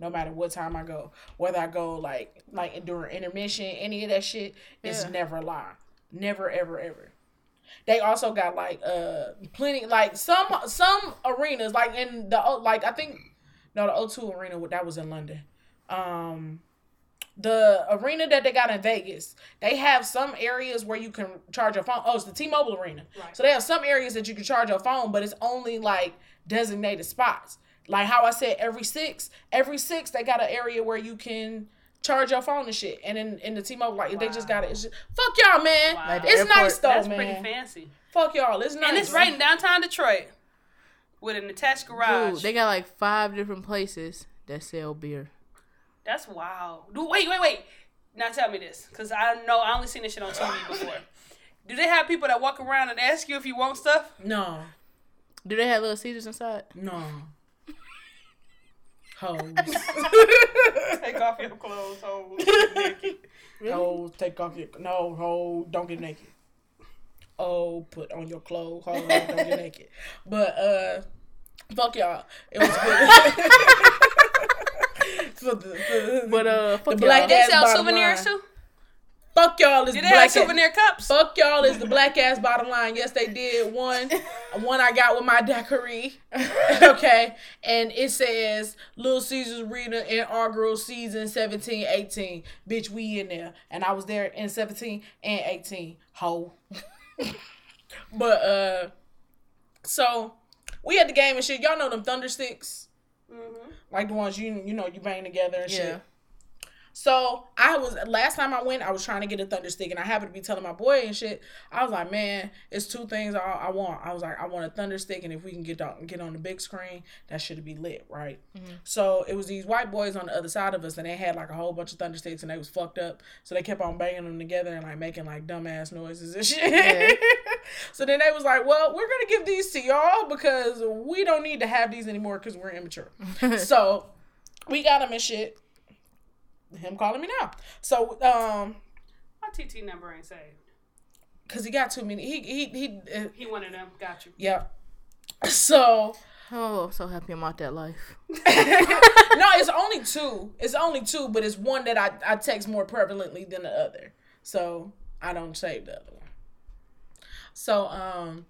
no matter what time I go. Whether I go like like during intermission, any of that shit, it's never a line. Never, ever, ever. They also got like uh plenty like some some arenas like in the like I think no the O2 arena that was in London. Um the arena that they got in Vegas, they have some areas where you can charge your phone. Oh, it's the T-Mobile arena. Right. So they have some areas that you can charge your phone, but it's only like designated spots. Like how I said, every six, every six, they got an area where you can charge your phone and shit. And in, in the T-Mobile, like they just got it. It's just, fuck y'all, man. Wow. Like It's airport. nice though, That's man. pretty fancy. Fuck y'all. It's nice. And it's right in downtown Detroit with an attached garage. Dude, they got like five different places that sell beer. That's wild. Dude, wait, wait, wait. Now tell me this, because I know I only seen this shit on TV before. Do they have people that walk around and ask you if you want stuff? No, Do they have little Caesars inside? no. Hoes. Take off your clothes, hoes. Ho, take off your no, ho, don't get naked. Oh, put on your clothes, ho, don't get naked. But uh, fuck y'all. It was good. for the, for But uh, fuck black y'all. They sell souvenirs line. too. Fuck y'all is Did the have black souvenir cups? Fuck y'all is the black ass bottom line. Yes, they did. One, one I got with my daiquiri. okay. And it says Little Caesars Arena in our girl season 17, 18. Bitch, we in there. And I was there in 17 and 18. Ho. but uh so we had the game and shit. Y'all know them thunder sticks? Mm-hmm. Like the ones you you know you bang together and shit. So I was last time I went, I was trying to get a thunder stick, and I happened to be telling my boy and shit. I was like, man, it's two things I, I want. I was like, I want a thunder stick, and if we can get on get on the big screen, that should be lit, right? So it was these white boys on the other side of us, and they had like a whole bunch of thunder sticks, and they was fucked up. So they kept on banging them together and like making like dumbass noises and shit. so then they was like, well, we're gonna give these to y'all because we don't need to have these anymore because we're immature. so we got them and shit. Him calling me now. So um, My TT number ain't saved. cause he got too many. He he he. Uh, He one of them. Got you. yeah. So Oh, I'm so happy I'm that life. no, it's only two. It's only two, but it's one that I I text more prevalently than the other. So I don't save the other one. So um,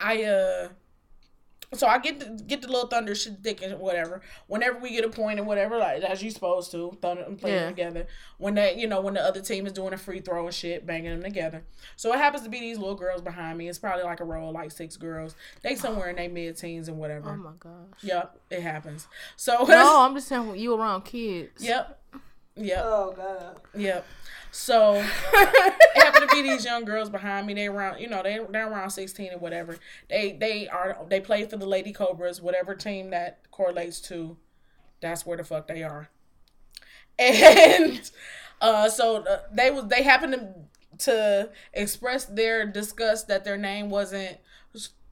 I uh. So I get the, get the little thunder shit dick and whatever. Whenever we get a point and whatever, like as you supposed to, thunder and play Yeah. them together. When that you know, when the other team is doing a free throw and shit, banging them together. So it happens to be these little girls behind me. It's probably like a row of like six girls. They somewhere in their mid teens and whatever. Oh my gosh. Yep, it happens. So No, I'm just saying you around kids. Yep. Yep. Oh god. Yep. So it happened to be these young girls behind me. They around, you know, they they're around sixteen or whatever. They they are they play for the Lady Cobras, whatever team that correlates to. That's where the fuck they are. And uh, so uh, they was they happened to to express their disgust that their name wasn't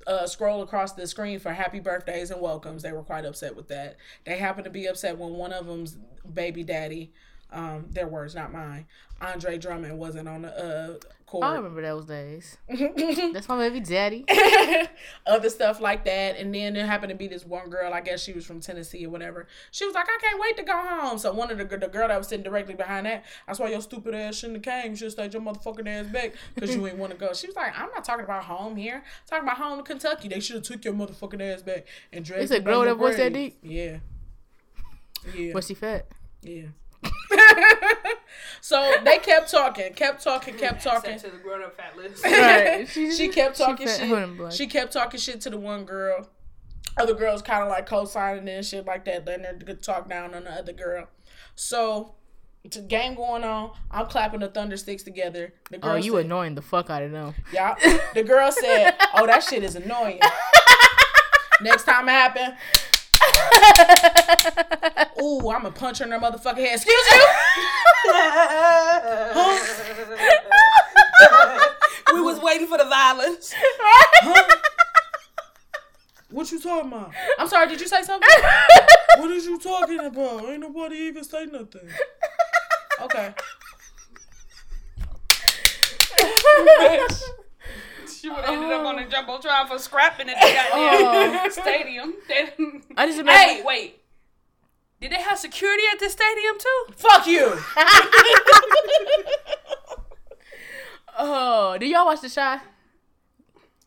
uh, scroll across the screen for happy birthdays and welcomes. They were quite upset with that. They happened to be upset when one of them's baby daddy, um, their words, not mine, Andre Drummond wasn't on the uh, court. I remember those days. That's my baby daddy. Other stuff like that. And then there happened to be this one girl, I guess she was from Tennessee or whatever. She was like, I can't wait to go home. So one of the, the girl that was sitting directly behind that, that's why your stupid ass shouldn't have came. You should have stayed your motherfucking ass back because you ain't want to go. She was like, I'm not talking about home here. I'm talking about home in Kentucky. They should have took your motherfucking ass back and dragged It's a girl that voice that deep? Yeah. Yeah. Was she fat? Yeah. so they kept talking, kept talking, kept talking. To the grown up fat list. Right. she kept talking fat, shit. hood and black. She kept talking shit to the one girl. Other girls kind of like co-signing and shit like that, letting her g- talk down on the other girl. So, it's a game going on. I'm clapping the thunder sticks together. The oh, girl Oh, you said, annoying the fuck out of them. yeah. The girl said, "Oh, that shit is annoying." Next time it happen, ooh, I'm gonna punch her in her motherfucking head. Excuse you. we was waiting for the violence. What you talking about? I'm sorry. Did you say something? what is you talking about? Ain't nobody even say nothing. Okay. She would have ended up on the jumbotron for scrapping at the oh. goddamn stadium. I just imagine. hey, wait. Did they have security at this stadium too? Fuck you. Oh, did y'all watch The Chi?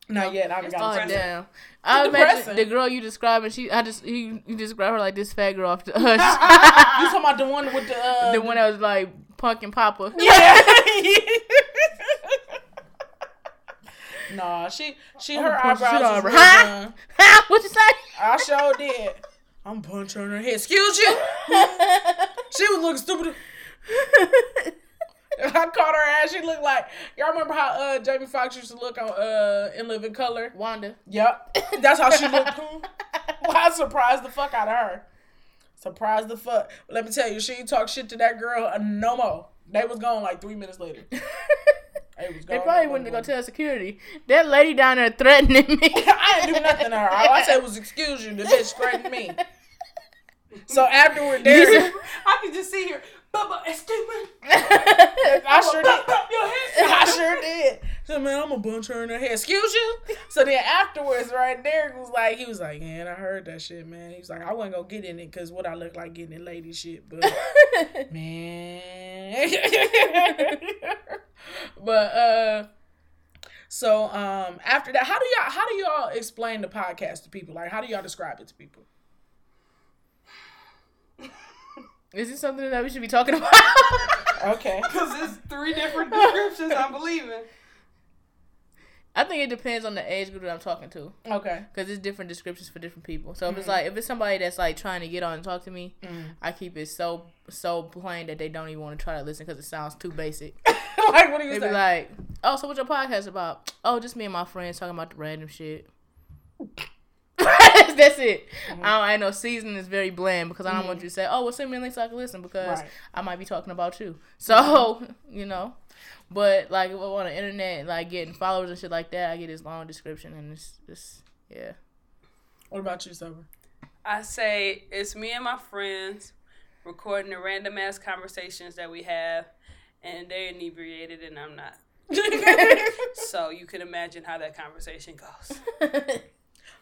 Not yet. I haven't got Oh damn! I depressing. imagine the girl you describing. She, I just you, you describe her like this fat girl off the Hush, You talking about the one with the uh, the one that was like Punk and Papa. Yeah. nah, she she her punch the shit eyebrows out was her. real Huh? done. what you say? I sure did. I'm punching her in her head. Excuse you. she was looking stupid. I caught her ass. She looked like y'all remember how uh Jamie Foxx used to look on uh In Living Color. Wanda. Yep, that's how she looked. well, I surprised the fuck out of her. Surprised the fuck. But let me tell you, she ain't talk shit to that girl uh, no more. They was gone like three minutes later. They was gone, They probably wouldn't go tell security. That lady down there threatening me. I didn't do nothing to her. All I said was excuse you. The bitch threatened me. So afterward. I can just see her Bubba, excuse me. I sure did. Bump your head. I sure did. So man, I'm gonna bunch her in her head. Excuse you. So then afterwards, right there, was like he was like, "Man, I heard that shit, man." He was like, "I wasn't gonna get in it because what I look like getting in lady shit, but man." but uh, so um, after that, how do y'all how do y'all explain the podcast to people? Like, how do y'all describe it to people? Is this something that we should be talking about? Okay. Because it's three different descriptions I'm believing. I think it depends on the age group that I'm talking to. Okay. Because it's different descriptions for different people. So if it's mm. like if it's somebody that's like trying to get on and talk to me, mm. I keep it so so plain that they don't even want to try to listen because it sounds too basic. like, what do you saying? They be like, "Oh, so what's your podcast about?" "Oh, just me and my friends talking about the random shit." That's it. Mm-hmm. I, don't, I know season is very bland because I don't want you to say, "Oh, well, send me a link so I can listen," because Right. I might be talking about you. So you know, but like if on the internet, like getting followers and shit like that, I get this long description and it's just yeah. what about you, Sober? I say it's me and my friends recording the random ass conversations that we have, and they're inebriated and I'm not. So you can imagine how that conversation goes.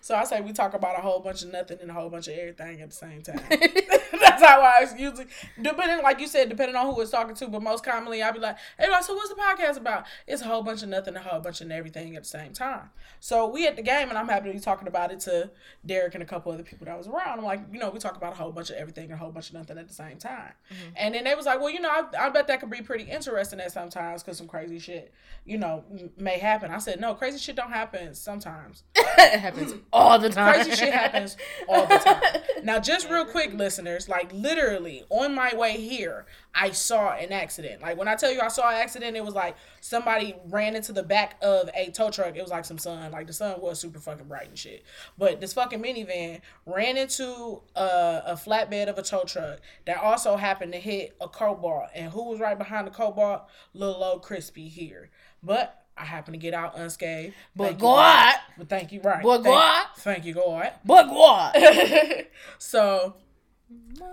So I say we talk about a whole bunch of nothing and a whole bunch of everything at the same time. That's how I usually, depending, like you said, depending on who it's talking to. But most commonly, I'll be like, "Hey, like, so what's the podcast about?" It's a whole bunch of nothing, and a whole bunch of everything at the same time. So we at the game, and I'm happy to be talking about it to Derek and a couple other people that was around. I'm like, you know, we talk about a whole bunch of everything and a whole bunch of nothing at the same time. Mm-hmm. And then they was like, well, you know, I, I bet that could be pretty interesting at sometimes because some crazy shit, you know, m- may happen. I said, no, crazy shit don't happen sometimes it happens all the time. crazy shit happens all the time. Now, just real quick, listeners, like literally on my way here, I saw an accident. Like when I tell you I saw an accident, it was like somebody ran into the back of a tow truck. It was like some sun. Like the sun was super fucking bright and shit. But this fucking minivan ran into a, a flatbed of a tow truck that also happened to hit a cobalt. And who was right behind the cobalt? Little old crispy here. But I happen to get out unscathed. But Thank you, God. But thank you, right. But Thank- God. Thank you, God. But what? so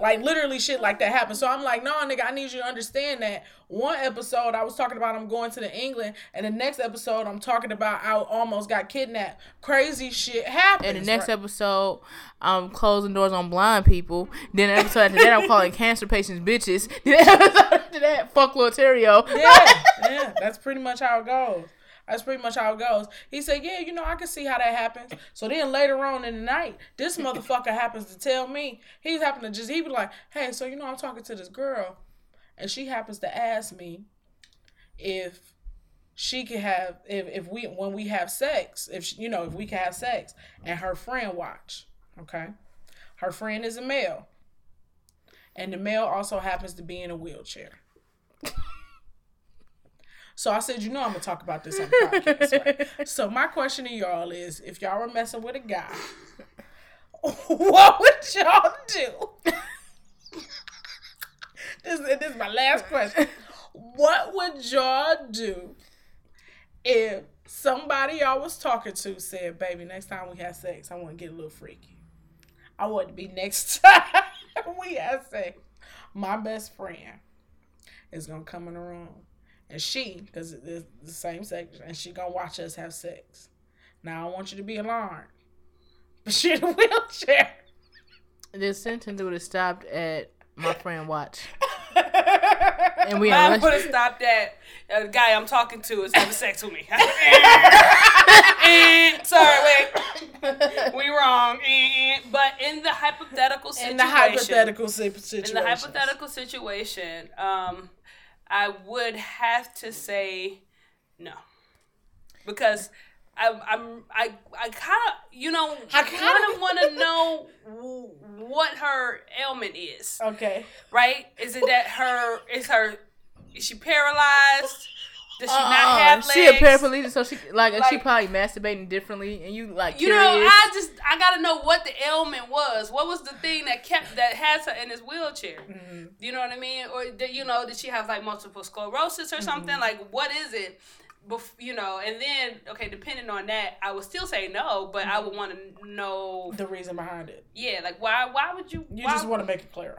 like literally shit like that happened. So I'm like, no, nigga, I need you to understand that one episode I was talking about I'm going to the England, and the next episode I'm talking about I almost got kidnapped. Crazy shit happens. And the next right? episode, I'm closing doors on blind people. Then the episode after that, I'm calling cancer patients bitches. Then the episode after that, fuck Lil Terio. yeah, yeah, that's pretty much how it goes. That's pretty much how it goes. He said, "Yeah, you know, I can see how that happens." So then later on in the night, this motherfucker happens to tell me he's happen to just he was like, "Hey, so you know, I'm talking to this girl, and she happens to ask me if she could have if if we when we have sex, if she, you know, if we can have sex, and her friend watch, okay, her friend is a male, and the male also happens to be in a wheelchair." So I said, you know, I'm gonna talk about this on the podcast. Right? So my question to y'all is, if y'all were messing with a guy, what would y'all do? this, this is my last question. What would y'all do if somebody y'all was talking to said, "Baby, next time we have sex, I want to get a little freaky. I want to be next time we have sex. My best friend is gonna come in the room." And she, because it's the same sex, and she gonna watch us have sex. Now I want you to be alarmed, but she in a wheelchair. This sentence would have stopped at my friend watch. And we Mine unless- would have stopped at uh, the guy I'm talking to is having sex with me. Sorry, wait, we wrong. But in the hypothetical situation, In the hypothetical situation. in the hypothetical situation, um, I would have to say no, because I, I'm I I kind of you know I I kinda- want to know what her ailment is, Okay. right? Is it that her is her is she paralyzed? Does she not Uh-uh. have She a paraplegic, so she like, she probably masturbating differently, and you like You curious. know, I just I gotta know what the ailment was. What was the thing that kept that has her in this wheelchair? Mm-hmm. You know what I mean? Or did, you know, did she have like multiple sclerosis or something? Mm-hmm. Like, what is it? Bef- you know, and then okay, depending on that, I would still say no, but I would want to know. The reason behind it. Yeah, like why? Why would you? You why, just want to make it clear.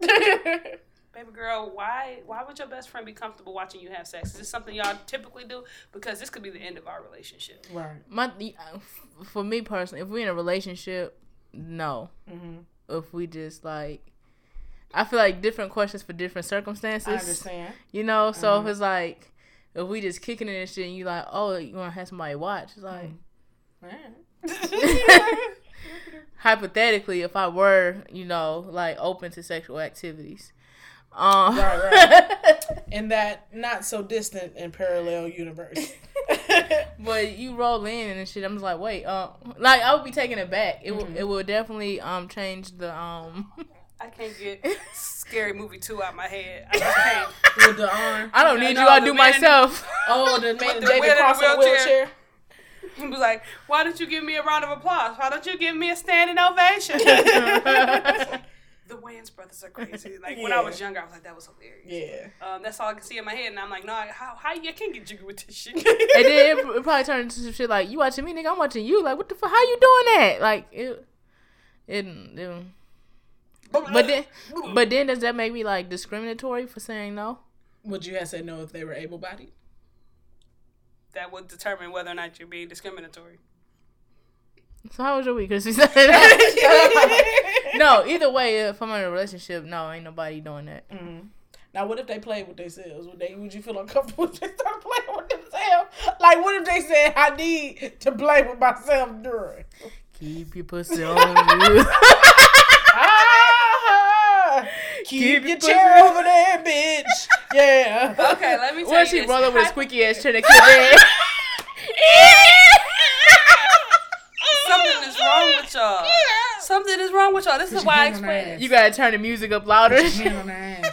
Baby girl, why why would your best friend be comfortable watching you have sex? Is this something y'all typically do? Because this could be the end of our relationship. right. My uh, for me personally, if we're in a relationship, no. Mm-hmm. If we just like, I feel like different questions for different circumstances. I understand. You know, so Mhm. if it's like, if we just kicking it and shit, and you like, oh, you want to have somebody watch? It's like, hypothetically, if I were, you know, like open to sexual activities, um, Right, In that not so distant and parallel universe. but you roll in and shit, I'm just like, wait, uh, like I would be taking it back. It would, Mhm. it would definitely um change the um. I can't get scary movie two out of my head. I can't. With the arm. I don't need no, you. I do man myself. Oh, the man the David man the Cross in the wheelchair. wheelchair. He was like, "Why don't you give me a round of applause? Why don't you give me a standing ovation?" The Wayans brothers are crazy. Like when I was younger, I was like, "That was hilarious." Yeah. Um, that's all I can see in my head, and I'm like, "No, I- how how you can't get jiggy with this shit?" and then it, it probably turned into some shit like you watching me, nigga. I'm watching you. Like, what the fuck? How you doing that? Like, it, it, it but then, but then does that make me like discriminatory for saying no? Would you have said no if they were able bodied? that would determine whether or not you're being discriminatory. So how was your week? 'Cause she said no. Either way, if I'm in a relationship, no, ain't nobody doing that. Mm-hmm. Now, what if they played with themselves? Would they? Would you feel uncomfortable if they started playing with themselves? Like, what if they said, "I need to play with myself during"? Keep your pussy on you. Ah, keep, Keep your your chair over there, bitch. Yeah. Okay, let me tell What you she this. roll up with a squeaky ass chair to clip in? Something is wrong with y'all. Something is wrong with y'all. This is why I hand on her explained ass. it. You gotta turn the music up louder. Hand on her.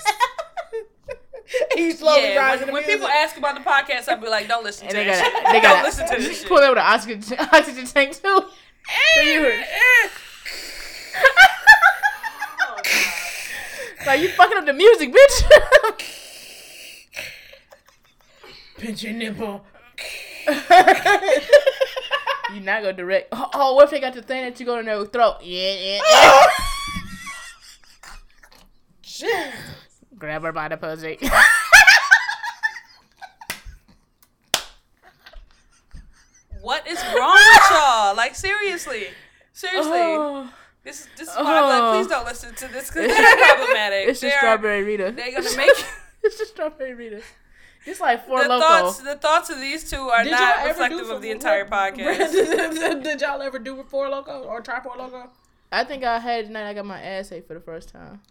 He's slowly Yeah, rising. when, when people ask about the podcast, I'll be like, "Don't listen And to they this gotta, shit. they Don't gotta listen to this shit." pull over the oxygen, oxygen tank too. Eh, so you heard- Oh, eh. like you fucking up the music, bitch. pinch your nipple. You not gonna direct. Oh, oh, what if they got the thing that you go in their throat? Yeah, yeah. yeah. Shit. Grab her by the pussy. What is wrong with y'all? Like seriously, seriously. Oh, This this is why I'm like, Oh. please don't listen to this because it's problematic. it's just They're- strawberry Rita. They're gonna make you- it's just strawberry Rita. It's like four the loco. thoughts. The thoughts of these two are Did not reflective of the for- entire podcast. did, did y'all ever do Four Loko or try Four Loko? I think I had it the I got my ass ate for the first time.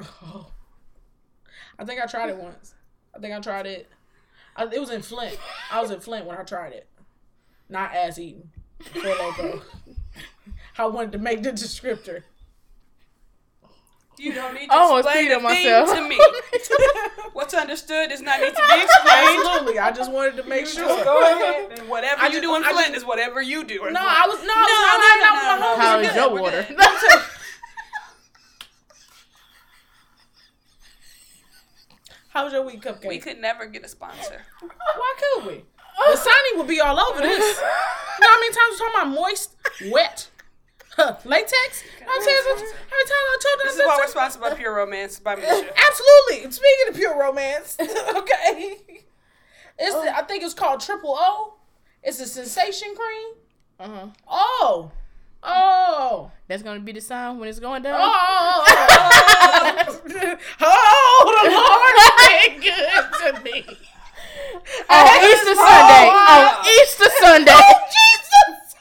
Oh. I think I tried it once. I think I tried it. I, it was in Flint. I was in Flint when I tried it. Not ass eating. Four Loko. I wanted to make the descriptor. You don't need to almost explain peed a on thing myself. to me. What's understood does not need to be explained. Absolutely. I just wanted to make sure. Just go ahead. And whatever I you just- do in I Flint just- is whatever you do. No, Flint. I was no, No, no, no, no, no, no, no, no. How we're is good, your water? How was your week, Cupcake? We could never get a sponsor. Why could we? The Sunny would be all over this. You know how many times we're talking about moist, wet, huh, latex? You know what I'm saying? How many times I told them This is why we're sponsored by Pure Romance by Meisha. Absolutely. Speaking of pure romance, okay. It's I think it's called Triple O. It's a sensation cream. Uh-huh. Oh. Oh. That's gonna be the sound when it's going down. Oh. Oh, oh the Lord has been good to me. On Easter Sunday. wow. On Easter Sunday. Oh, Jesus.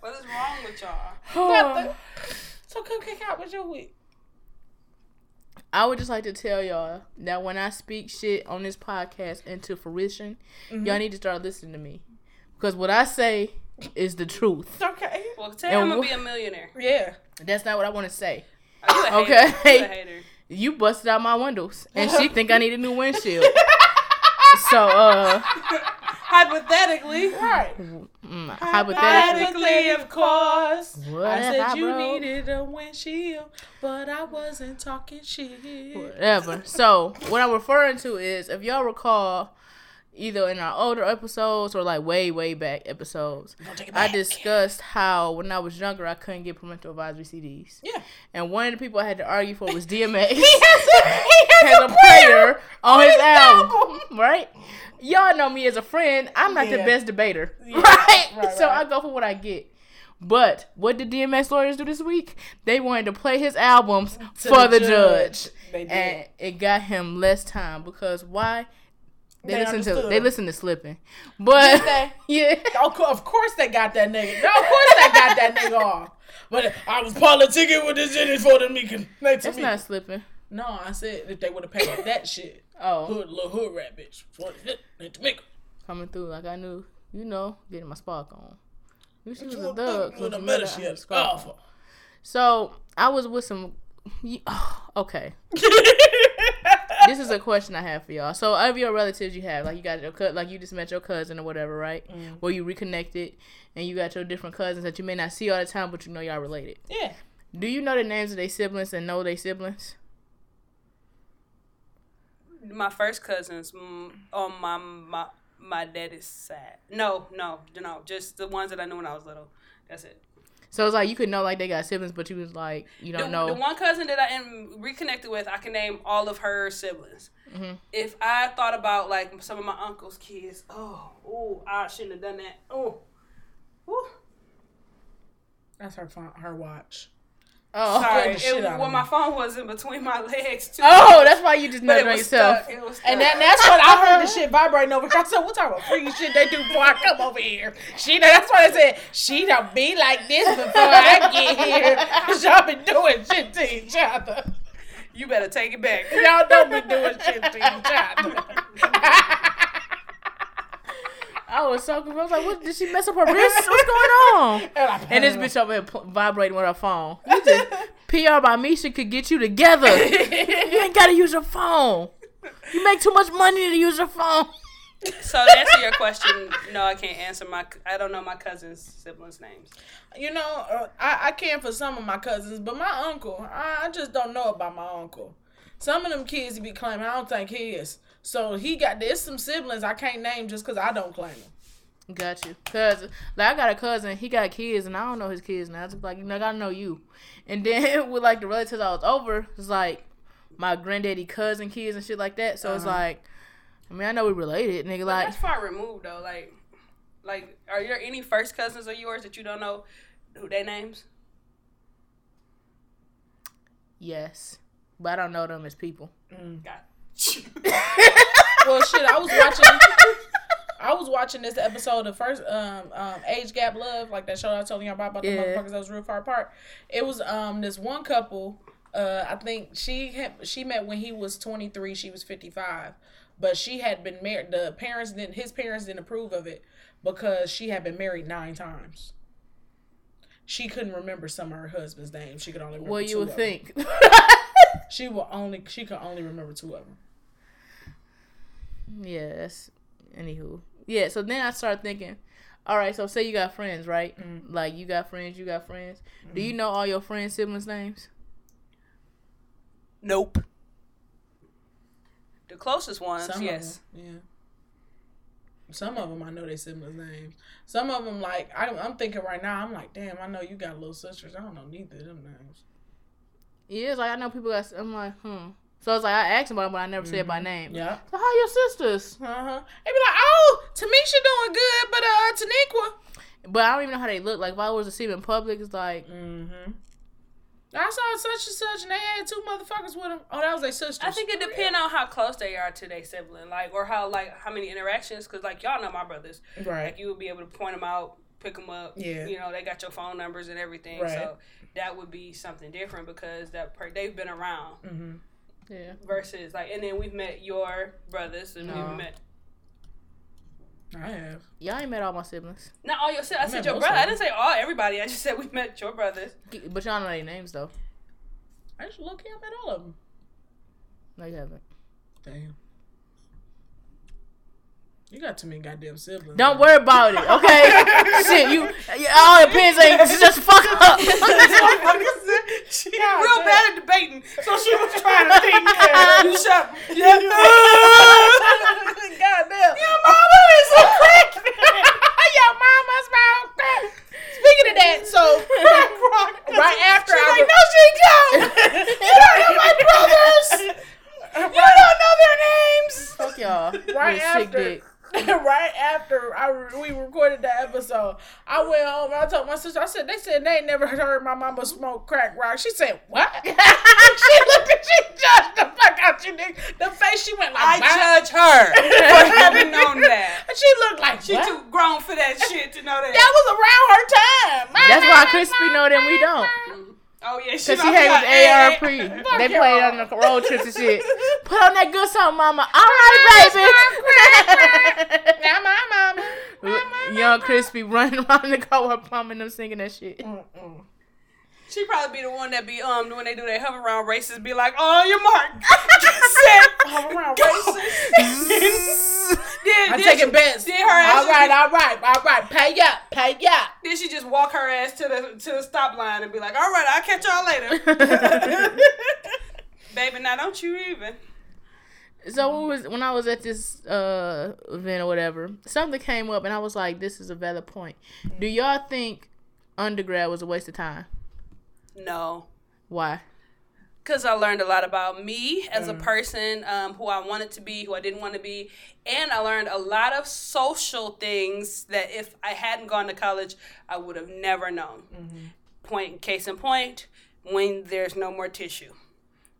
What is wrong with y'all? Nothing. So, Cupcake, how was your week? I would just like to tell y'all that when I speak shit on this podcast into fruition, y'all need to start listening to me. Because what I say is the truth. Okay. Well, tell him I'm gonna wh- be a millionaire. Yeah. That's not what I want to say. Oh, you a hater. Okay. You a hater. You busted out my windows, and she think I need a new windshield. so, uh, Hypothetically. Right. mm, hypothetically, Hypothetically, of course. What I said up, you bro? needed a windshield, but I wasn't talking shit. whatever. So, what I'm referring to is, if y'all recall, either in our older episodes or like way, way back episodes, it I discussed how when I was younger I couldn't get parental advisory CDs. Yeah. And one of the people I had to argue for was DMX. He has a, he has has a prayer on his his album, album. right? Y'all know me as a friend. I'm not the best debater, Yeah, right? right, So right. I go for what I get. But what did DMX lawyers do this week? They wanted to play his albums for the judge, judge. They did. and it got him less time because why? They, They listen to they listen to slipping, but yeah, Of course, they got that nigga. No, of course they got that nigga off. But I was politicking with this shit for the Meekin. it's not slipping. No, I said if they would have paid for that shit. Oh, Hood, little hood rat bitch. What is it? It's Meekin. coming through like I knew, you know, getting my spark on. You she was a With thug. the 'cause you met her, I had a oh, on. Awful. So I was with some. you- Okay, this is a question I have for y'all. So of your relatives you have, like you got your cut, like you just met your cousin or whatever, right? Mm. Where you reconnected, and you got your different cousins that you may not see all the time, but you know y'all related. Yeah. Do you know the names of their siblings and know their siblings? My first cousins on my my my daddy's side. No, no, no, just the ones that I knew when I was little. That's it. So it's like you could know like they got siblings, but you was like you don't know. the one cousin that I am reconnected with, I can name all of her siblings. Mhm. If I thought about like some of my uncle's kids, oh, oh, I shouldn't have done that. Oh, Whew. That's her phone, her watch. Oh, sorry. It, well, me. my phone was in between my legs too. oh, that's why you just know but it it on yourself. stuck. It was stuck. And that, that's what I heard the shit vibrating over. I said, what type of freaky shit they do before I come over here? She, that's why I said, she don't be like this before I get here. Cause y'all been doing shit to each other. you better take it back. Y'all don't be doing shit to each other. I was so confused. I was like, what? Did she mess up her wrist? What's going on? And this bitch over here pl- vibrating with her phone. You just, PR by Meisha could get you together. You ain't gotta use your phone. You make too much money to use your phone. So to answer your question, no, I can't answer my. I don't know my cousin's siblings' names. You know, uh, I, I can for some of my cousins, but my uncle, I, I just don't know about my uncle. Some of them kids he be claiming, I don't think he is. So he got there's some siblings I can't name just because I don't claim them. Got you. Cause like I got a cousin, he got kids, and I don't know his kids now. It's like you know, I gotta know you. And then with like the relatives I was over, it's like my granddaddy cousin kids and shit like that. So it's Uh-huh. like, I mean, I know we related, nigga. But Like, that's far removed though. Like, like, are there any first cousins of yours that you don't know who their names? yes, but I don't know them as people. God. Well, shit, I was watching. I was watching this episode of first um, um Age Gap Love, like that show I told you about about the motherfuckers that was real far apart. It was um this one couple. Uh, I think she had, she met when he was twenty three. She was fifty five, but she had been married. The parents didn't. His parents didn't approve of it because she had been married nine times. She couldn't remember some of her husband's names. She could only remember Well, two you would of them. think. She will only she could only remember two of them. Yes. Anywho. Yeah, so then I started thinking, all right, so say you got friends, right? Mm. Like you got friends, you got friends. Do you know all your friends' siblings' names? Nope. The closest ones, Some yes. yeah. Some of them I know their siblings' names. Some of them, like I, I'm thinking right now, I'm like, damn, I know you got little sisters. I don't know neither of them names. Yeah, it's like I know people got. I'm like, hmm. So it's like I asked about it, but I never said by name. Yeah. So how your sisters? Uh huh. They be like, oh, Tamisha doing good, but uh, Taniqua. But I don't even know how they look. Like if I was to see them in public, it's like Mm-hmm. I saw such and such, and they had two motherfuckers with them. Oh, that was their sisters. I think it depends on how close they are to their sibling, like, or how like how many interactions. Cause like y'all know my brothers, Right. like you would be able to point them out, pick them up. Yeah. You know they got your phone numbers and everything, Right. so that would be something different because that per- they've been around Mm-hmm. Yeah. versus like, and then we've met your brothers and No. we've met I have. Y'all ain't met all my siblings, not all your. si- I met said your brother. of I didn't say all everybody. I just said we met your brothers. but y'all know their names though. I just look at all of them. No, you haven't. Damn. You got too many goddamn siblings. Don't worry about it, okay? Shit, you all the pins ain't just fuck up. she Real bad at debating, so she was trying to think. You shut. Yeah, hated that episode. I went home and I told my sister, I said, they said they never heard my mama smoke crack rock. She said, what? she looked at, she judged the fuck out you, nigga. The face she went like, I "What?" judge her for having known that. And she looked like, She what? too grown for that shit to know that. That was around her time. That's why Crispy know that we don't. oh yeah, she Cause she had about his ARP. AA. They played on the road trips and shit. Put on that good song, mama. All right, baby. Now my mama. Young Crispy running around the car while pumping them singing that shit. Mm-mm. She probably be the one that be um when they do their Hoveround races, be like, "Oh, your mark, get set." All around racist. Then, I'm then taking she, bets. Then her ass All just right, be- all right, all right. Pay up, pay up. Then she just walk her ass to the to the stop line and be like, "All right, I'll catch y'all later." Baby, now don't you even. So when was when I was at this uh event or whatever, something came up and I was like, "This is a valid point." Do y'all think undergrad was a waste of time? No. Why? Because I learned a lot about me as a person, um, who I wanted to be, who I didn't want to be. And I learned a lot of social things that if I hadn't gone to college, I would have never known. Point, case in point, when there's no more tissue,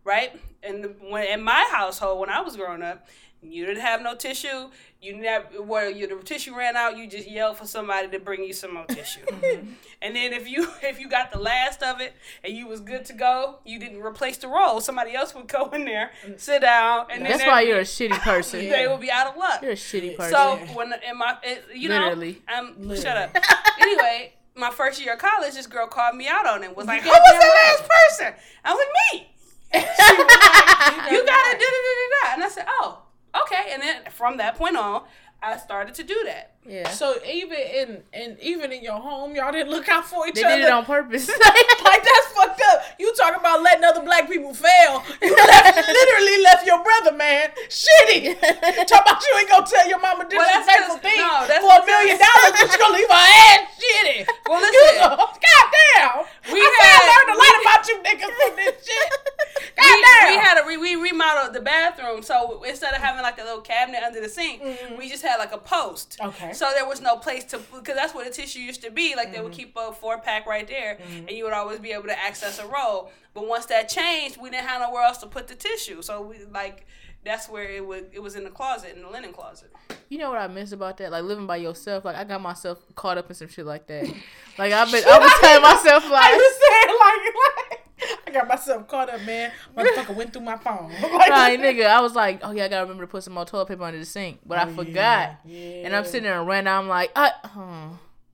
right? And the, when in my household, when I was growing up, you didn't have no tissue. You never, well, you, the tissue ran out. You just yelled for somebody to bring you some more tissue. And then if you if you got the last of it and you was good to go, you didn't replace the roll. Somebody else would go in there, sit down, and That's they- why you're a shitty person. they would be out of luck. You're a shitty person. So when in my it, you Literally. know um Literally. shut up. anyway, my first year of college, this girl called me out on it. Was like, "Who was the last person?" I was like, "Me." Like, "You gotta da da da da da," and I said, "Oh, okay." And then from that point on, I started to do that. Yeah. So even in and even in your home, y'all didn't look out for each They other. did it on purpose. like that's fucked up. You talk about letting other black people fail. You left, literally left your brother, man. Shitty. talk about you ain't gonna tell your mama Well, disrespectful 'cause- things no, that's for a million dollars, but you gonna leave her ass shitty. Well, You listen. go, goddamn. We I had- learned a lot we- about you niggas from this shit. we, Goddamn. we had a re, we remodeled the bathroom, so instead of having like a little cabinet under the sink, mm-hmm. we just had like a post. Okay. So there was no place to because that's where the tissue used to be. Like they would mm-hmm. keep a four pack right there, mm-hmm. and you would always be able to access a roll. But once that changed, we didn't have nowhere else to put the tissue. So we like that's where it was. It was in the closet, in the linen closet. You know what I miss about that? Like living by yourself. Like I got myself caught up in some shit like that. Like I've been, I was telling myself I was saying like, like I got myself caught up, man. Motherfucker went through my phone. Like, right, nigga. I was like, oh yeah, I gotta remember to put some more toilet paper under the sink, but I Oh, forgot. yeah, And I'm sitting there and ran. I'm like, uh, huh.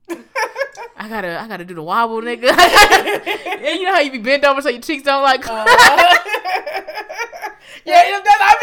I gotta, I gotta do the wobble, nigga. and you know how you be bent over so your cheeks don't like. yeah, you know, I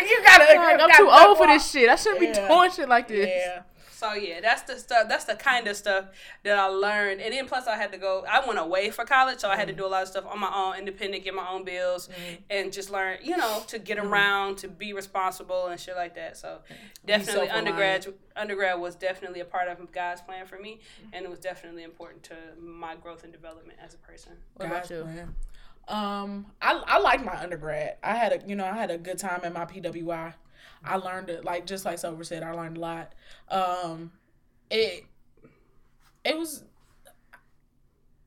mean, you gotta. Like, I'm gotta too old for this shit. I shouldn't Yeah. be doing shit like this. Yeah. So yeah, that's the stuff. That's the kind of stuff that I learned. And then plus, I had to go. I went away for college, so I had to mm. do a lot of stuff on my own, independent, get my own bills, mm. and just learn, you know, to get mm. around, to be responsible and shit like that. So definitely, undergrad undergrad was definitely a part of God's plan for me, mm-hmm. and it was definitely important to my growth and development as a person. What about you? plan. Um, I I like my undergrad. I had a you know I had a good time at my PWI. I learned it like just like Silver said. I learned a lot. Um, it it was.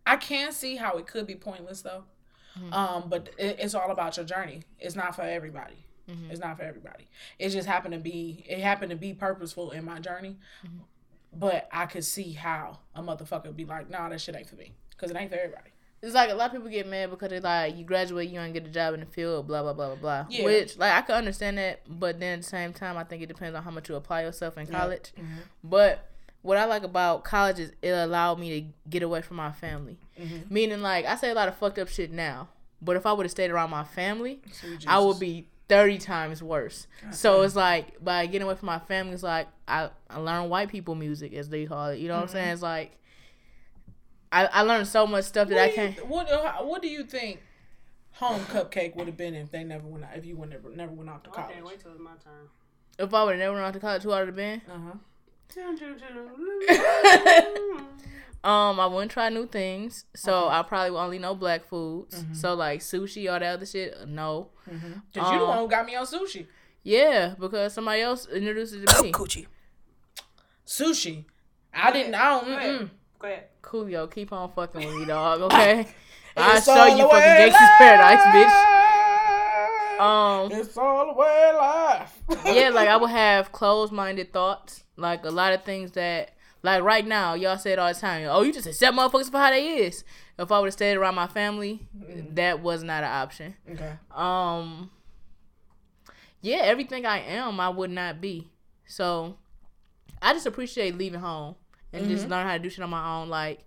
I can see how it could be pointless though. Um, but it, it's all about your journey. It's not for everybody. It's not for everybody. It just happened to be. It happened to be purposeful in my journey. But I could see how a motherfucker would be like, nah, that shit ain't for me. Because it ain't for everybody. It's like a lot of people get mad because they like you graduate, you don't get a job in the field, blah blah blah blah blah. Yeah. Which like I can understand that, but then at the same time, I think it depends on how much you apply yourself in college. Mm-hmm. But what I like about college is it allowed me to get away from my family. Mm-hmm. Meaning, like I say a lot of fucked up shit now, but if I would have stayed around my family, Sweet I would be thirty times worse. So it's like by getting away from my family, it's like I I learned white people music as they call it. You know what Mm-hmm. I'm saying? It's like. I, I learned so much stuff that I What do, you, can't. what, uh, what do you think home cupcake would have been if they never went out, if you would never never went off to I college? can't wait till it's my turn. If I would have never went off to college, who I would have been? Uh-huh. Um, I wouldn't try new things, so Okay. I probably would only know black foods. Mm-hmm. So like sushi, all that other shit, no. Cause you the Um, one who got me on sushi. Yeah, because somebody else introduced it to me. Coochie. Sushi. I didn't. I don't. Ahead. Coolio, keep on fucking with me, dog. Okay. I'll show you fucking Gangsta's Paradise, bitch. Um, It's all the way life. yeah, like I would have closed-minded thoughts, like a lot of things that, like right now, y'all say it all the time. Oh, you just accept motherfuckers for how they is. If I would have stayed around my family, that was not an option. Okay. Um, yeah, everything I am, I would not be. So, I just appreciate leaving home and just mm-hmm. learn how to do shit on my own. Like,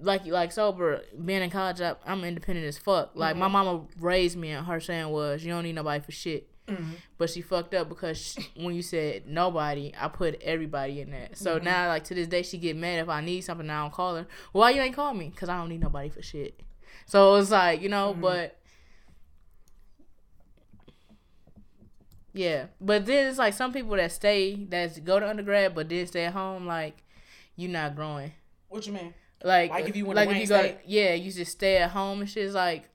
like, like sober, being in college, I, I'm independent as fuck. Like, my mm-hmm. mama raised me, and her saying was, "You don't need nobody for shit." Mm-hmm. But she fucked up because she, when you said nobody, I put everybody in that. So now, like to this day, she get mad if I need something. I don't call her. Why you ain't call me? Cause I don't need nobody for shit. So it's like you know, but yeah. But then it's like some people that stay that go to undergrad but then stay at home. Like you not growing. What you mean? Like Like if you went like to if you go yeah, you just stay at home and shit. It's like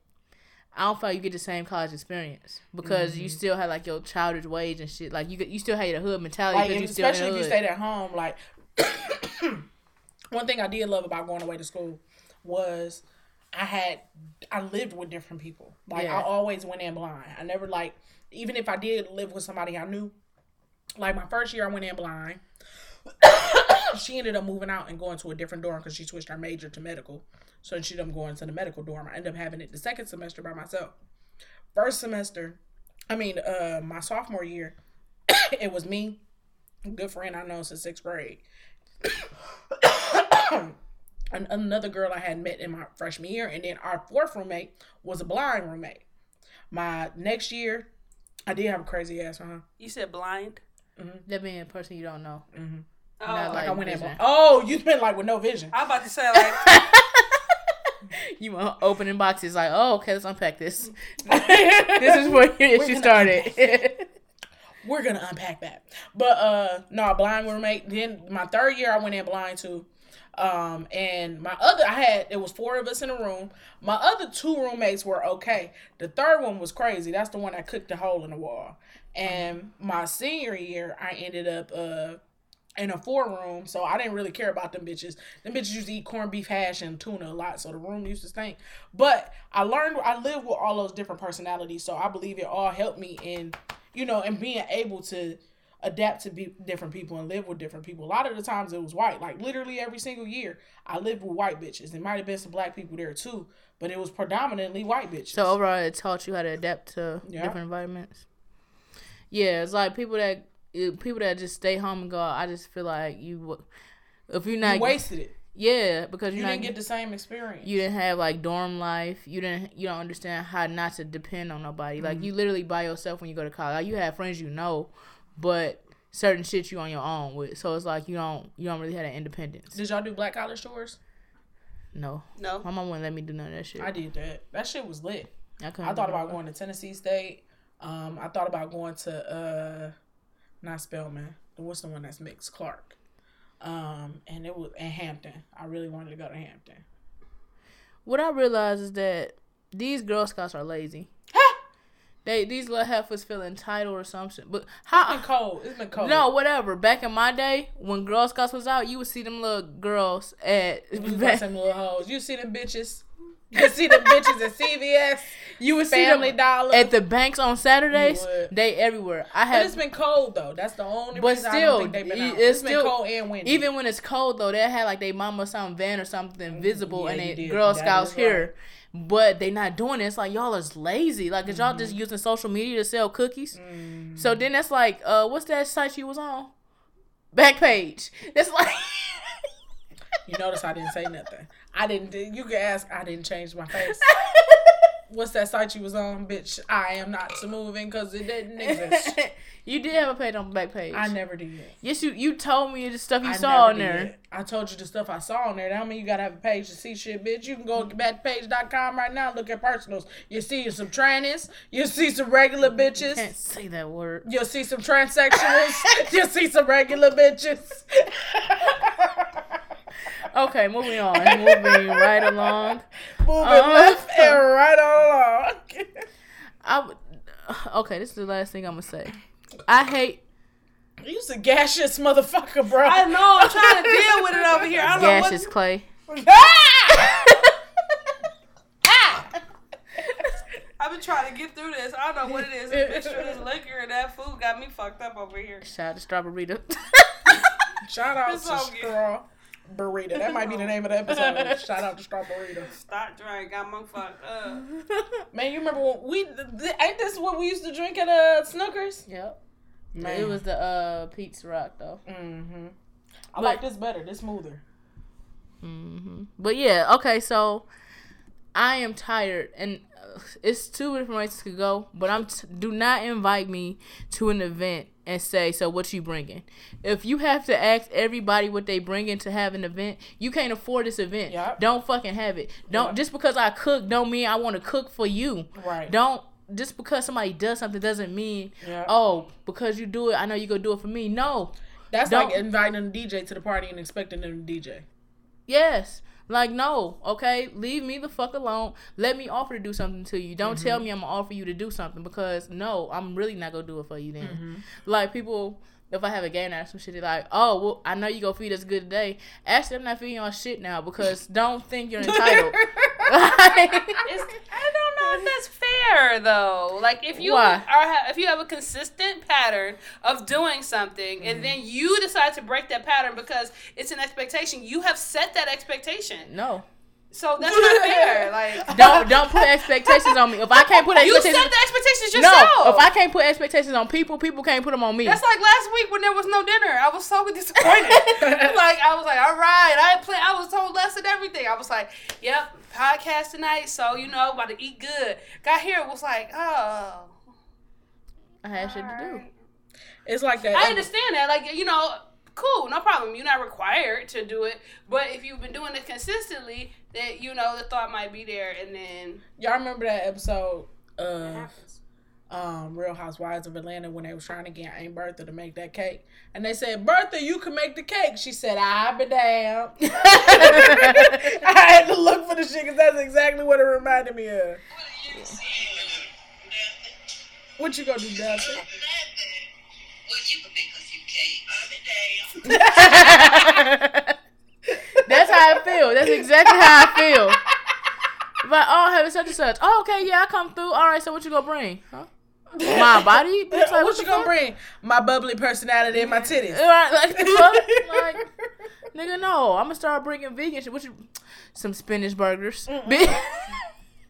I don't feel like you get the same college experience because Mm-hmm. you still have like your childish ways and shit. Like you you still have the hood mentality Like, you especially if you stayed at home. Like, one thing I did love about going away to school was I had I lived with different people. Like Yeah. I always went in blind. I never like even if I did live with somebody I knew. Like my first year, I went in blind. She ended up moving out and going to a different dorm because she switched her major to medical. So she ended up going to the medical dorm. I ended up having it the second semester by myself. First semester, I mean, uh, my sophomore year, it was me, a good friend I know since sixth grade, and another girl I had met in my freshman year, and then our fourth roommate was a blind roommate. My next year, I did have a crazy ass one. Huh? You said blind. That being a person you don't know. Oh, Not Like I went in. vision. blind. Oh, you spent like with no vision. I'm about to say like You want opening boxes like, oh, okay, let's unpack this. this is where you gonna started. We're gonna unpack that. But uh no, blind roommate. Then my third year I went in blind too. Um and my other I had it was four of us in a room. My other two roommates were okay. The third one was crazy. That's the one that cooked the hole in the wall. And my senior year I ended up uh in a four room, so I didn't really care about them bitches. Them bitches used to eat corned beef hash and tuna a lot, so the room used to stink. But I learned I lived with all those different personalities, so I believe it all helped me in, you know, and being able to adapt to be different people and live with different people. A lot of the times it was white, like literally every single year I lived with white bitches. There might have been some black people there too, but it was predominantly white bitches. so overall, it taught you how to adapt to Yeah. different environments. Yeah, it's like people that people that just stay home and go. I just feel like you, if you're not you wasted it. yeah, because You you're not didn't get the same experience. you didn't have like dorm life. You didn't you don't understand how not to depend on nobody. Like Mm-hmm. you literally by yourself when you go to college. Like, you have friends you know, but certain shit you on your own with. So it's like you don't you don't really have that independence. Did y'all do black college tours? No. no. My mom wouldn't let me do none of that shit. I did that. That shit was lit. I, couldn't I thought about that. going to Tennessee State. Um, I thought about going to uh, not Spelman. What's the one that's mixed? Clark. Um, and it was in Hampton. I really wanted to go to Hampton. What I realize is that these Girl Scouts are lazy. They these little heifers feel entitled or something. But It's how been cold. It's been cold. No, whatever. Back in my day, when Girl Scouts was out, you would see them little girls at you got some little hoes. You see them bitches. You see the bitches at CVS, you would see Family them Dollar. at the banks on Saturdays. They everywhere. I but it's been cold though. That's the only but reason I still, don't think they've been it- out. it's it's been still cold and windy. even when it's cold though, they had like they mama some van or something visible, Mm-hmm. Yeah, and you they did. Girl That Scouts is here. But they not doing it. It's like y'all is lazy. Like, is y'all just Mm-hmm. using social media to sell cookies? Mm. So then that's like, uh, what's that site you was on? Backpage. That's like. you notice I didn't say nothing. I didn't. You can ask. I didn't change my face. What's that site you was on, bitch? I am not to moving because it didn't exist. you did have a page on Backpage. I never did. Yes, you you told me the stuff you I saw on there. did. I told you the stuff I saw on there. That don't mean you gotta have a page to see shit, bitch. You can go to backpage.com right now and look at personals. You see some trannies. You see some regular bitches. Can't say that word. You'll see some transsexuals. You'll see some regular bitches. Okay, moving on. moving right along. Moving Uh, left and right along. I would, okay, this is the last thing I'm gonna say. I hate You's a gaseous motherfucker, bro. I know. I'm trying to deal with it over here. I don't know what. clay. I've been trying to get through this. I don't know what it is. A mixture of this liquor and that food got me fucked up over here. Shout out to Strawberry. Shout out to. Straw Burrito. That might be the name of the episode. Shout out to Straw Burrito. Stop drink. Got me fucked up. Man, you remember when we th- th- ain't this what we used to drink at uh Snookers? yep. Man. It was the uh Pete's Rock though. Mm-hmm. I But- like this better. This smoother. Mm-hmm. But yeah, okay, so I am tired, and uh, it's two different ways to go. But I'm t- do not invite me to an event and say, "So what you bringing?" If you have to ask everybody what they bringing to have an event, you can't afford this event. Yep. Don't fucking have it. Don't Yep. just because I cook don't mean I want to cook for you. Right. Don't just because somebody does something doesn't mean Yep. oh because you do it I know you gonna do it for me. No, That's don't- like inviting a DJ to the party and expecting them to DJ. Yes. Like no, okay, leave me the fuck alone. Let me offer to do something to you. Don't tell mm-hmm. me I'm gonna offer you to do something because no, I'm really not gonna do it for you then. Mm-hmm. Like people, if I have a game night or some shit, they're like, oh well, I know you gonna feed us good today. Actually, I'm not feeding y'all shit now because don't think you're entitled. I don't know if that's fair though. Like if you Why? are if you have a consistent pattern of doing something and mm-hmm. then you decide to break that pattern because it's an expectation, you have set that expectation. no, So that's not fair. Like don't don't put expectations on me. If I can't put you set expectations, the expectations yourself. no, if I can't put expectations on people, people can't put them on me. That's like last week when there was no dinner. I was so disappointed. like I was like, all right, I plan. I was told less than everything. I was like, yep, podcast tonight. So you know, about to eat good. Got here, was like, oh. I had shit to do. It's like that. I understand that. Like you know, cool, no problem. You're not required to do it, but if you've been doing it consistently, that you know the thought might be there, and then Y'all remember that episode of happens. Um, Real Housewives of Atlanta when they was trying to get Aunt Bertha to make that cake, and they said, "Bertha, you can make the cake." She said, "I be damn." I had to look for the shit because that's exactly what it reminded me of. What you gonna do, Dusty? That's how I feel. That's exactly how I feel. But oh, having such and such. Oh, okay, yeah, I come through. All right, so what you gonna bring? Huh? My body? Bitch, like, what, what you gonna fuck? bring? My bubbly personality and my titties. Right, like, like, nigga, no. I'm gonna start bringing vegan shit. What you? Some spinach burgers. Bitch.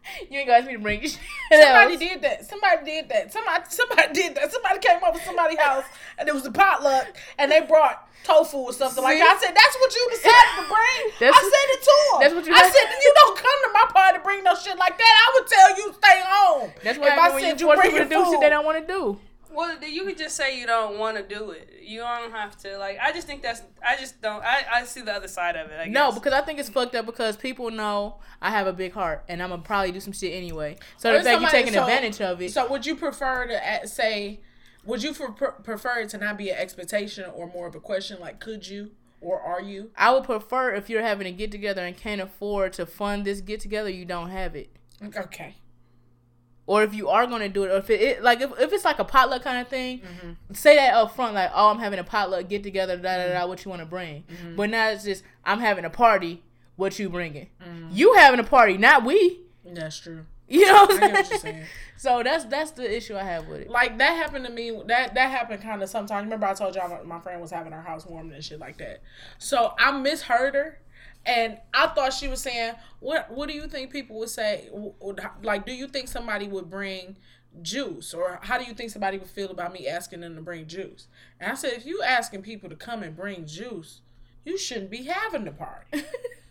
you ain't gonna ask me to bring shit Somebody did that. Somebody did that. Somebody somebody did that. Somebody came over to somebody's house and it was a potluck and they brought tofu or something like that. I said, that's what you decided to bring. That's I what- said it to him. that's what you I had- said, you don't come to my party to bring no shit like that. I would tell you stay home. That's what if I when said you you bring people to do shit they don't want to do. Well, you could just say you don't want to do it. You don't have to. Like, I just think that's. I just don't. I, I see the other side of it. I guess. No, because I think it's fucked up because people know I have a big heart and I'm gonna probably do some shit anyway. So Or the fact you somebody- taking so- advantage of it. So would you prefer to uh, say, would you for, prefer it to not be an expectation or more of a question like, could you or are you? I would prefer if you're having a get together and can't afford to fund this get together, you don't have it. Okay. Or if you are gonna do it, or if it, it like if, if it's like a potluck kind of thing, Mm-hmm. say that up front, like, oh, I'm having a potluck get together, da da Mm-hmm. da. What you want to bring? But now it's just I'm having a party. What you bringing? Mm-hmm. You having a party, not we. That's true. You know what I'm get what you're saying? saying. So that's that's the issue I have with it. like that happened to me. That that happened kind of sometimes. Remember, I told y'all my, my friend was having her house warmed and shit like that. So I misheard her, and I thought she was saying, "What What do you think people would say? Like, do you think somebody would bring juice, or how do you think somebody would feel about me asking them to bring juice?" And I said, if you asking people to come and bring juice, you shouldn't be having the party.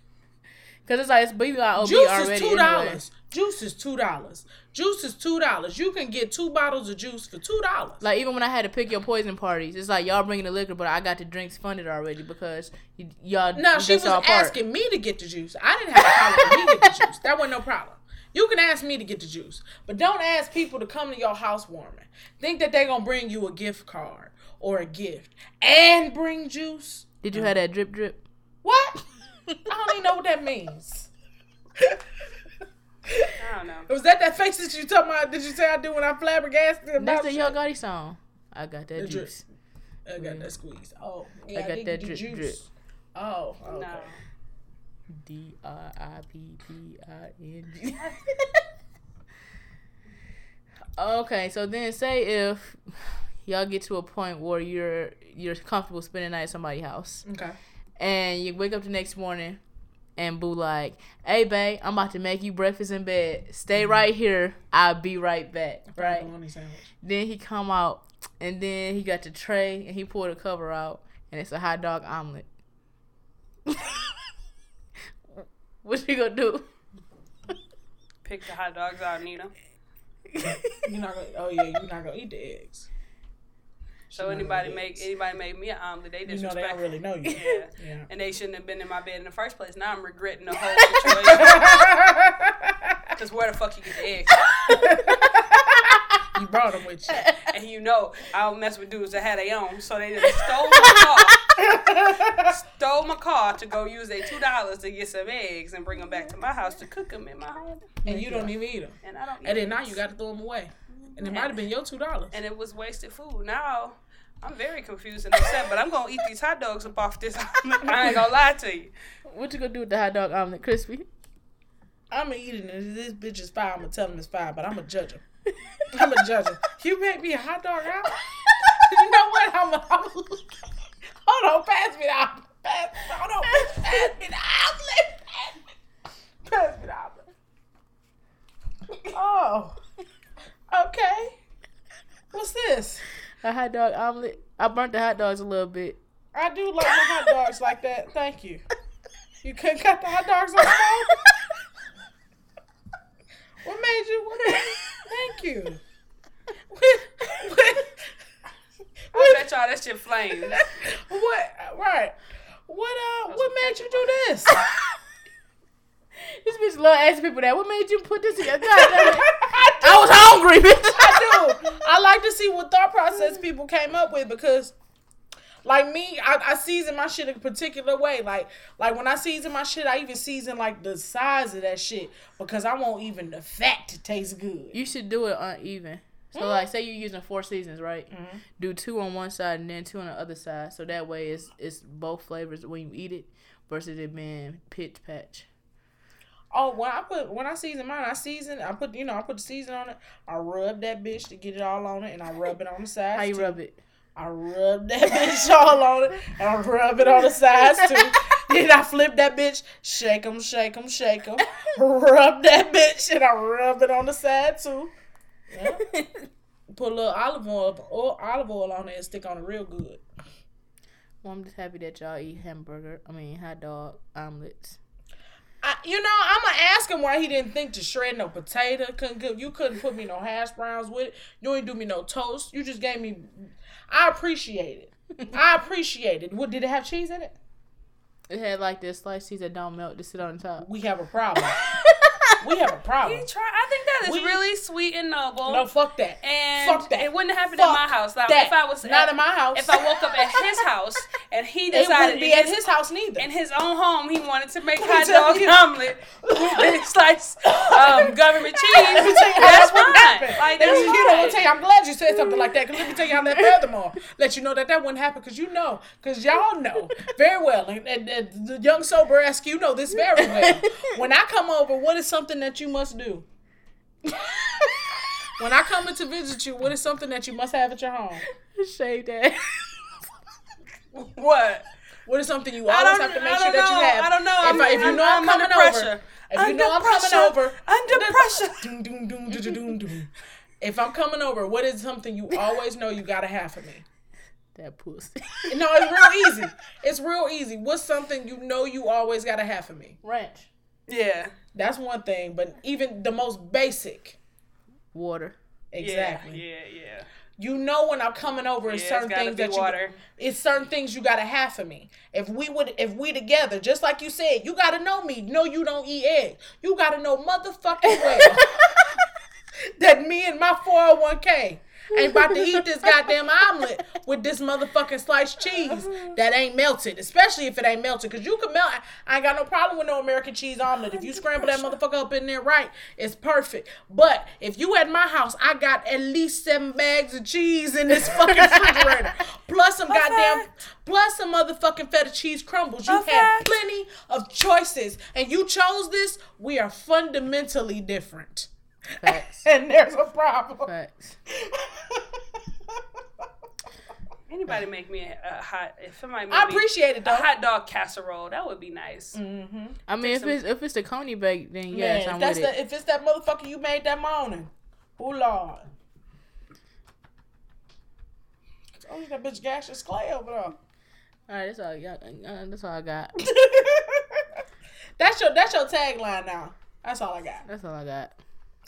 Cause it's like it's Juice already. is two anyway. dollars. Juice is two dollars. Juice is two dollars. You can get two bottles of juice for two dollars. Like even when I had to pick your poison parties, it's like y'all bringing the liquor, but I got the drinks funded already because y- y'all. No, she was part. asking me to get the juice. I didn't have a problem with me get the juice. That wasn't no problem. You can ask me to get the juice, but don't ask people to come to your house warming. Think that they're gonna bring you a gift card or a gift and bring juice. Did you have that drip drip? What? I don't even know what that means. I don't know. Was that that face that you talking about? Did you say I do when I'm flabbergasted about That's the shit? Yo Gotti song. I got that The drip. juice. I got that mm. squeeze. Oh, I got did that get drip, juice. drip. Oh, okay. No. D R I P P I N G. Okay, so then say if y'all get to a point where you're you're comfortable spending the night at somebody's house, Okay. And you wake up the next morning, and boo like, "Hey, babe, I'm about to make you breakfast in bed. Stay mm-hmm. right here. I'll be right back." Right. Then he come out, and then he got the tray, and he pulled the cover out, and it's a hot dog omelet. what you gonna do? Pick the hot dogs out and eat them. You're not gonna. Oh yeah, you're not gonna eat the eggs. So anybody make eggs. anybody make me an omelet, they You know they disrespect. don't really know you. Yeah. Yeah. And they shouldn't have been in my bed in the first place. Now I'm regretting the whole situation. Because where the fuck you get the eggs? you brought them with you. And you know, I don't mess with dudes that had their own. So they just stole my car. stole my car to go use their two dollars to get some eggs and bring them back to my house to cook them in my home. and you don't even eat them. And I don't. And then eat now you got to throw them away. And it might have been your two dollars. and it was wasted food. Now I'm very confused and upset, but I'm gonna eat these hot dogs up off this. I ain't gonna lie to you. What you gonna do with the hot dog omelet, crispy? I'm gonna eat it, and if this bitch is fine, I'm gonna tell him it's fine, but I'm gonna judge him. I'm gonna judge him. You make me a hot dog out? you know what? I'm gonna. I'm gonna hold on, pass me the omelet. Pass, hold on, pass me the omelet. Pass me, pass me the omelet. Oh, okay. What's this? A hot dog omelet. I burnt the hot dogs a little bit. I do like my hot dogs like that. Thank you. You couldn't cut the hot dogs on the phone? What made you? What made, thank you. What, what, I bet y'all that shit flames. what? Right. What? Uh. What made you do this? This bitch love asking people that. What made you put this in your? I. I was hungry, bitch. I do. I like to see what thought process people came up with because. Like me, I, I season my shit a particular way. Like, like when I season my shit, I even season like the size of that shit because I want even the fat to taste good. You should do it uneven. So mm. like, say you're using four seasons, right? Mm-hmm. Do two on one side and then two on the other side. So that way, it's it's both flavors when you eat it, versus it being pitch patch. Oh, when I put when I season mine, I season. I put you know I put the season on it. I rub that bitch to get it all on it, and I rub it on the sides. How you too. rub it? I rub that bitch all on it, and I rub it on the sides too. then I flip that bitch, shake 'em, shake 'em, shake 'em, rub that bitch, and I rub it on the side too. Yeah. Put a little olive oil, or olive oil on it, and stick on it real good. Well, I'm just happy that y'all eat hamburger. I mean, hot dog omelets. I, you know, I'm gonna ask him why he didn't think to shred no potato. Couldn't cook. You couldn't put me no hash browns with it. You ain't do me no toast. You just gave me. I appreciate it. I appreciate it. What did it have cheese in it? It had like this sliced cheese that don't melt to sit on top. We have a problem. we have a problem. He try. I think that is We- really sweet and noble. No, fuck that. and fuck that. it wouldn't have happened Fuck in my house. Like that. if I was not at, in my house. if I woke up at his house and he it decided wouldn't be at his, his house neither. in his own home he wanted to make hot dog you. omelet with sliced um, government cheese. Let me tell you That's that wouldn't fine. Like that's you know, fine. I'll tell you, I'm glad you said something like that. Cause let me tell you how that furthermore let you know that that wouldn't happen. Cause you know, cause y'all know very well, and, and, and the young sober ask you know this very well. When I come over, what is something that you must do? when I come in to visit you, what is something that you must have at your home? Shave that. What? What is something you always have to make sure don't that know. you have? I don't know. If, I, if you know I'm, I'm under coming over, pressure. if you know Under I'm pressure. coming over, Under pressure. Doom, doom, doom, doom, doom, doom, doom. If I'm coming over, what is something you always know you gotta have for me? that pussy. No, it's real easy. It's real easy. What's something you know you always gotta have for me? Ranch. Yeah. That's one thing, but even the most basic. Water. Exactly. Yeah. Yeah. yeah. You know when I'm coming over, it's Yeah, certain it's things be that water. you. It's certain things you gotta have for me. If we would, if we together, just like you said, you gotta know me. No, you don't eat eggs. You gotta know motherfucking well that me and my 401k, ain't about to eat this goddamn omelet with this motherfucking sliced cheese that ain't melted, especially if it ain't melted. Cause you can melt. I ain't got no problem with no American cheese omelet. If you scramble that motherfucker up in there right, it's perfect. But if you at my house, I got at least seven bags of cheese in this fucking refrigerator, plus some goddamn, plus some motherfucking feta cheese crumbles. You had plenty of choices, and you chose this. We are fundamentally different, Facts. and there's a problem. Facts. Anybody make me a, a hot? If somebody make I me appreciate it a hot dog casserole, that would be nice. Mm-hmm. I mean, if some- it's if it's the coney bake, then yes, Man, I'm if that's with the, it. if it's that motherfucker you made that morning, oh lord. Oh, that bitch gaseous clay over there. All right, that's all I got. Uh, that's all I got. That's your that's your tagline now. That's all I got. That's all I got.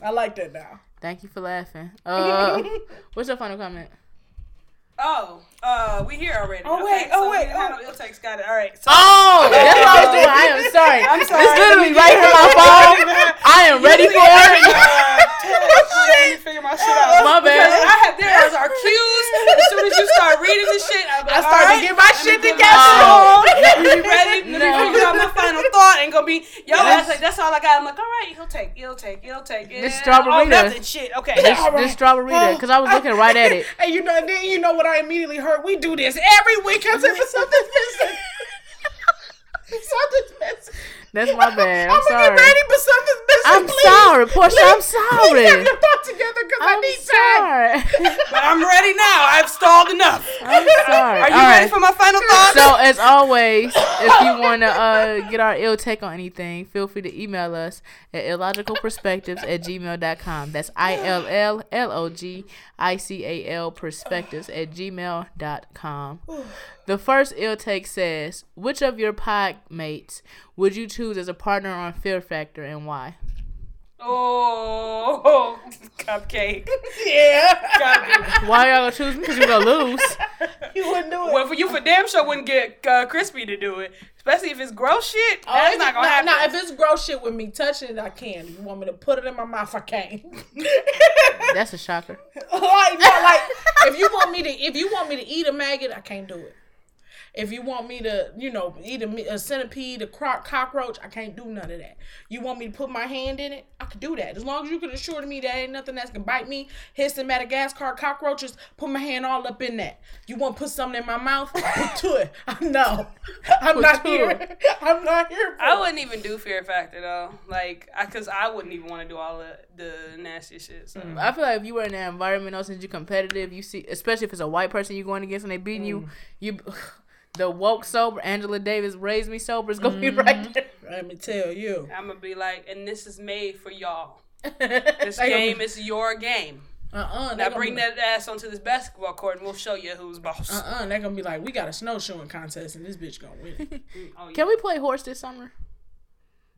I like that now. Thank you for laughing. Uh, what's your final comment? Oh, uh, we here already. Oh, okay, wait, oh, so wait, We didn't have oh. no ill takes. Got it. All right. So, Oh, that's what I was doing. I am sorry. I'm sorry. It's literally right from my phone. I am ready for it. Let me figure my shit out. My bad. I have there as our cues. As soon as you start reading the shit, I'm I like, started all to get my shit together. Oh. my- Let me be ready. Let me No. figure out my final thought. Ain't gonna be yo. I This- like, that's all I got. I'm like, all right, he'll take, he'll take, he'll take. It. This strawberry Oh, there. nothing. Shit. Okay. This, All right. this strawberry because I was looking right at it. And you know, and then you know what I immediately heard? We do this every week. I said, but something's missing. something's missing. That's my bad. I'm I'm gonna sorry. get ready, but something's missing. I'm please. sorry, Portia. I'm sorry. Please sorry. have your thought together because I I'm need time. sorry. But I'm ready now. I've stalled enough. I'm sorry. Are you All ready right. for my final thoughts? So as always, if you want to uh, get our ill take on anything, feel free to email us at illogicalperspectives at gmail.com. That's I-L-L-L-O-G-I-C-A-L perspectives at gmail.com. The first ill take says, which of your pod mates would you choose as a partner on Fear Factor and why? oh, cupcake. Yeah. Cupcake. Why y'all gonna choose me? Because you're gonna lose. you wouldn't do it. Well, for you, for damn sure wouldn't get uh, crispy to do it, especially if it's gross shit. Oh, That's if not gonna nah, happen. Nah, if it's gross shit with me touching it, I can. You want me to put it in my mouth? I can't. That's a shocker. like, no, like if you want me to, if you want me to eat a maggot, I can't do it. If you want me to, you know, eat a, a centipede, a croc, cockroach, I can't do none of that. You want me to put my hand in it? I could do that. As long as you can assure to me that ain't nothing that's gonna bite me. Hissing Madagascar cockroaches, put my hand all up in that. You want to put something in my mouth? Put to it. No, I'm Put not to here. it. I'm not here. For I wouldn't even do Fear Factor though, like, I, cause I wouldn't even want to do all the the nasty shit. So. Mm. I feel like if you were in that environment, though, since you're competitive, you see, especially if it's a white person you're going against and they beating you, mm. you, the woke sober Angela Davis raised me sober is gonna be mm-hmm. right there. Let me tell you. I'm gonna be like, and this is made for y'all. This game be- is your game. Uh-uh. Now bring that ass onto this basketball court and we'll show you who's boss. Uh-uh. They're gonna be like, we got a snowshoeing contest and this bitch gonna win. Mm, oh, yeah. Can we play horse this summer?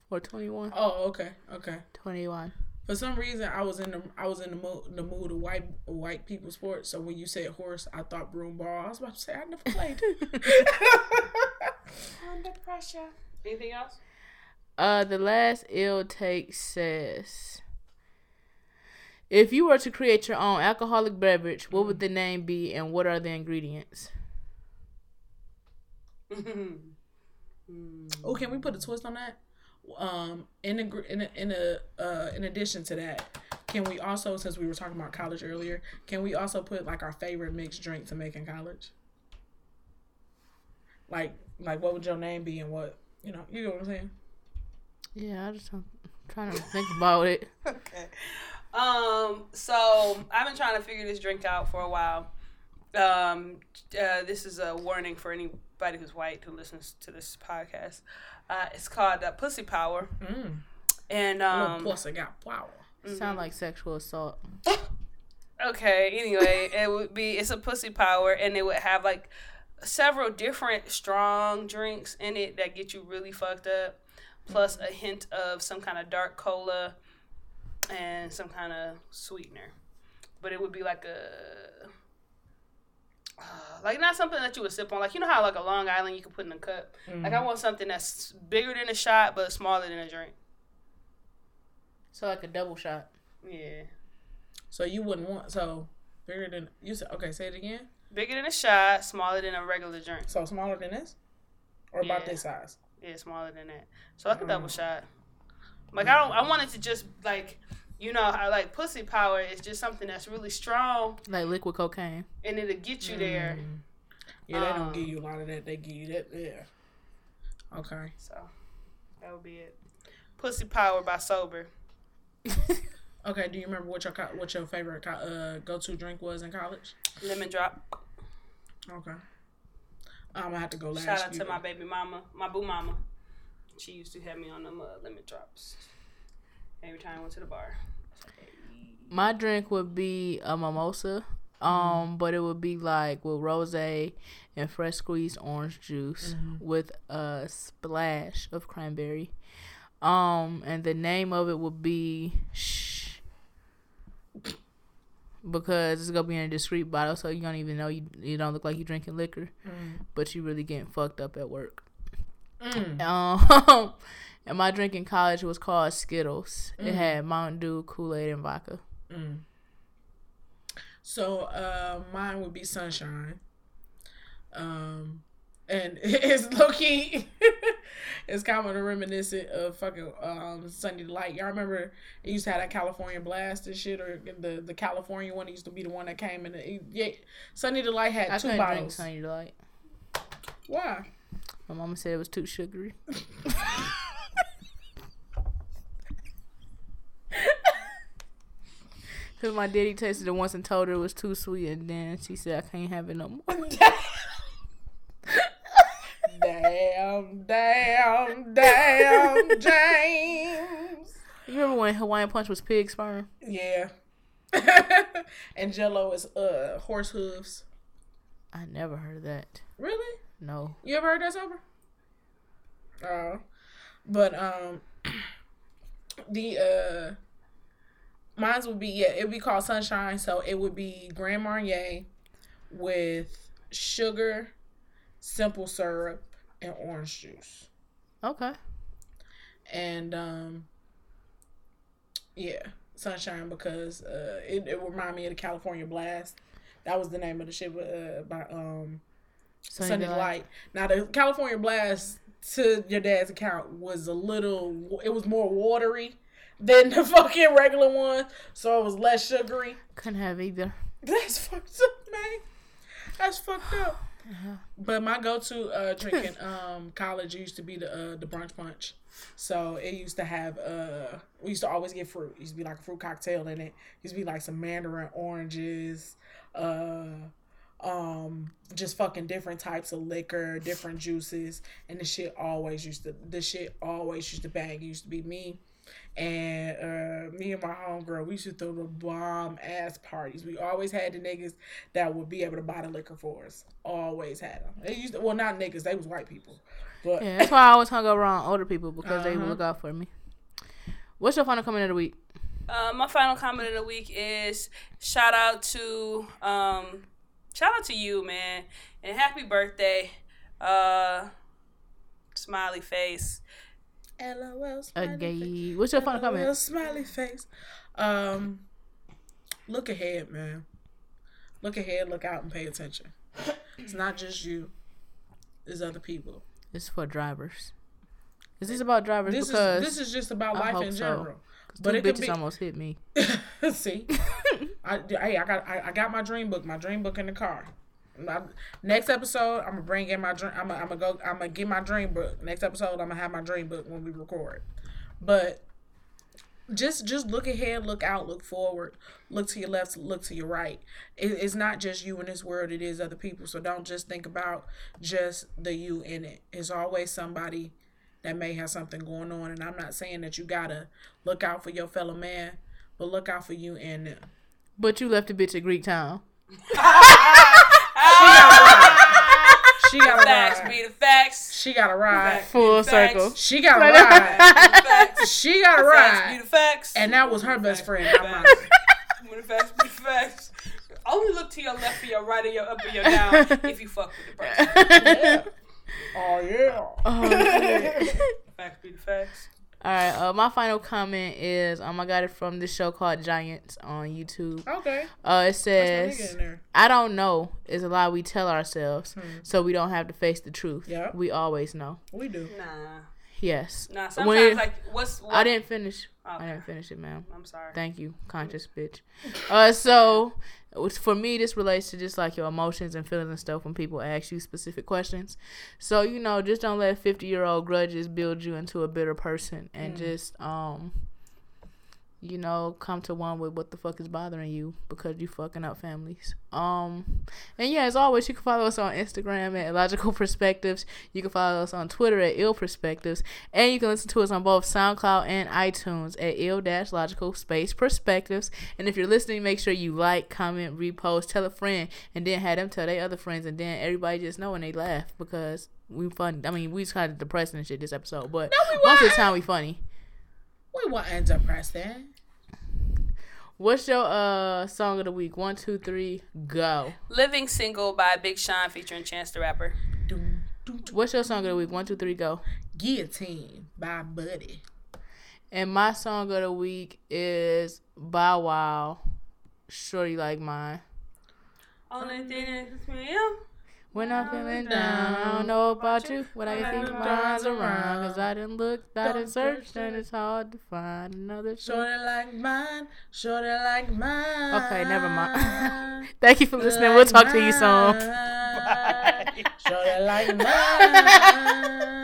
Or 21? oh, okay, okay. 21. For some reason, I was in the I was in the mood the mood of white white people sports. So when you said horse, I thought broom ball. I was about to say I never played. Under pressure. Anything else? Uh, the last ill take says, if you were to create your own alcoholic beverage, what would the name be and what are the ingredients? oh, can we put a twist on that? Um, in a, in a, in a uh, in addition to that, can we also since we were talking about college earlier, can we also put like our favorite mixed drink to make in college? Like like what would your name be and what you know you know what I'm saying? Yeah, I just I'm trying to think about it. okay. Um, so I've been trying to figure this drink out for a while. Um, uh, this is a warning for anybody who's white who listens to this podcast. Uh, it's called uh, Pussy Power, Mm. and Little um, pussy got power. Sound like sexual assault. Okay, anyway, it would be it's a pussy power and it would have like several different strong drinks in it that get you really fucked up, plus a hint of some kind of dark cola and some kind of sweetener. But it would be like a like not something that you would sip on. Like you know how like a Long Island you can put in a cup. Like I want something that's bigger than a shot but smaller than a drink. So like a double shot. Yeah. So you wouldn't want so Bigger than you said. Okay, say it again. Bigger than a shot, smaller than a regular drink. So smaller than this, or about this size. Yeah, smaller than that. So like a double Mm. shot. Like I don't. I wanted to just like, you know, I like pussy power is just something that's really strong Like liquid cocaine. and it'll get you there. Mm. Yeah, they Um, don't give you a lot of that. They give you that. Yeah. Okay. So that would be it. Pussy power by sober. Okay. Do you remember what your what your favorite co- uh, go to drink was in college? Lemon drop. Okay. I'm gonna have to go last. Shout out You to my baby mama, my boo mama. She used to have me on them uh, lemon drops every time I went to the bar. My drink would be a mimosa. Um, but it would be like with rose and fresh squeezed orange juice with a splash of cranberry. Um, and the name of it would be shh. Because it's gonna be in a discreet bottle, so you don't even know you you don't look like you're drinking liquor, Mm. but you're really getting fucked up at work. Mm. Um, and my drink in college was called Skittles. It Mm. had Mountain Dew, Kool Aid, and vodka. Mm. So uh, mine would be sunshine. Um, and it's low key. it's kind of reminiscent of fucking um Sunny Delight. Y'all remember it used to have that California Blast and shit, or the the California one it used to be the one that came in. The, yeah, Sunny Delight had I two couldn't drink bottles. Sunny Delight. Why? My mama said it was too sugary. Cause my daddy tasted it once and told her it was too sweet, and then she said I can't have it no more. damn, damn, damn, James. You remember when Hawaiian Punch was pig sperm? Yeah. and Jello is uh horse hooves. I never heard of that. Really? No. You ever heard that sober? Oh. But um the uh mine's would be yeah, it would be called sunshine, so it would be Grand Marnier with sugar, simple syrup, and orange juice. Okay. And um yeah, sunshine because uh it, it reminded me of the California Blast. That was the name of the shit uh, by um Sunny. Delight. Now the California Blast to your dad's account was a little it was more watery than the fucking regular one, so it was less sugary. Couldn't have either. That's fucked up, man. That's fucked up. But my go-to uh, drink in um, college used to be the uh, the brunch punch. So it used to have uh, we used to always get fruit. It used to be like a fruit cocktail in it. it used to be like some mandarin oranges, uh, um, just fucking different types of liquor, different juices, and the shit always used to the shit always used to bang. It used to be me and uh, me and my homegirl, we used to throw the bomb ass parties. We always had the niggas that would be able to buy the liquor for us. Always had them. They used to, well, not niggas, they was white people. But Yeah, that's why I always hung around older people because they would Uh-huh. look out for me. What's your final comment of the week? Uh, my final comment of the week is shout out to um, shout out to you, man, and happy birthday, uh, smiley face. LOL, A smiley face. What's your final comment? smiley face. Um, look ahead, man. Look ahead, look out, and pay attention. It's not just you. There's other people. It's for drivers. Is this about drivers? This because is this is just about I life in so. general. two But it bitches be. almost hit me. See, I hey, I got I, I got my dream book, my dream book in the car. My, next episode, I'm gonna bring in my dream. I'm gonna, I'm gonna go. I'm gonna get my dream book. Next episode, I'm gonna have my dream book when we record. But just just look ahead, look out, look forward, look to your left, look to your right. It, it's not just you in this world; it is other people. So don't just think about just the you in it. It's always somebody that may have something going on. And I'm not saying that you gotta look out for your fellow man, but look out for you and them. But you left a bitch at Greek Town. She got a Facts ride. be the facts. She got a ride. Facts Full be facts. circle. She got a ride. She got a Facts be ride. the facts. And that was her best friend, not mine. When the facts be the facts. Only look to your left or your right or your up or your down if you fuck with the person. Yeah. Oh yeah. Oh, shit. Facts be the facts. All right. Uh, my final comment is um I got it from this show called Giants on YouTube. Okay. Uh, it That's my nigga says. I don't know is a lie we tell ourselves, Hmm. so we don't have to face the truth. Yeah. We always know. We do. Nah. Yes. Nah. Sometimes it- like what's what? I didn't finish. I didn't finish it, ma'am. I'm sorry. Thank you, conscious bitch. Uh, so it's- for me, this relates to just like your emotions and feelings and stuff when people ask you specific questions. So you know, just don't let fifty year old grudges build you into a bitter person, and Mm. just um, you know, come to one with what the fuck is bothering you because you fucking up families. Um, and yeah, as always, you can follow us on Instagram at Illogical Perspectives. You can follow us on Twitter at Ill Perspectives, and you can listen to us on both SoundCloud and iTunes at Ill Dash Logical Space Perspectives. And if you're listening, make sure you like, comment, repost, tell a friend, and then have them tell their other friends, and then everybody just know and they laugh because we fun. I mean, we just kind of depressing and shit this episode, but we most of the time we funny. We want ends up pressing. What's your uh song of the week? One, two, three, go. Living Single by Big Sean featuring Chance the Rapper. Doom, doom, doom. What's your song of the week? One, two, three, go. Guillotine by Buddy. And my song of the week is Bow Wow. Shorty like mine. Only thing that gets me up. When I'm feeling down, I don't know about you, but I can keep my eyes around. Cause I didn't look, I didn't search, and it's hard to find another shorty. Shorty like mine. Shorty like mine. Okay, never mind. Thank you for listening. We'll talk to you soon. Shorty like mine.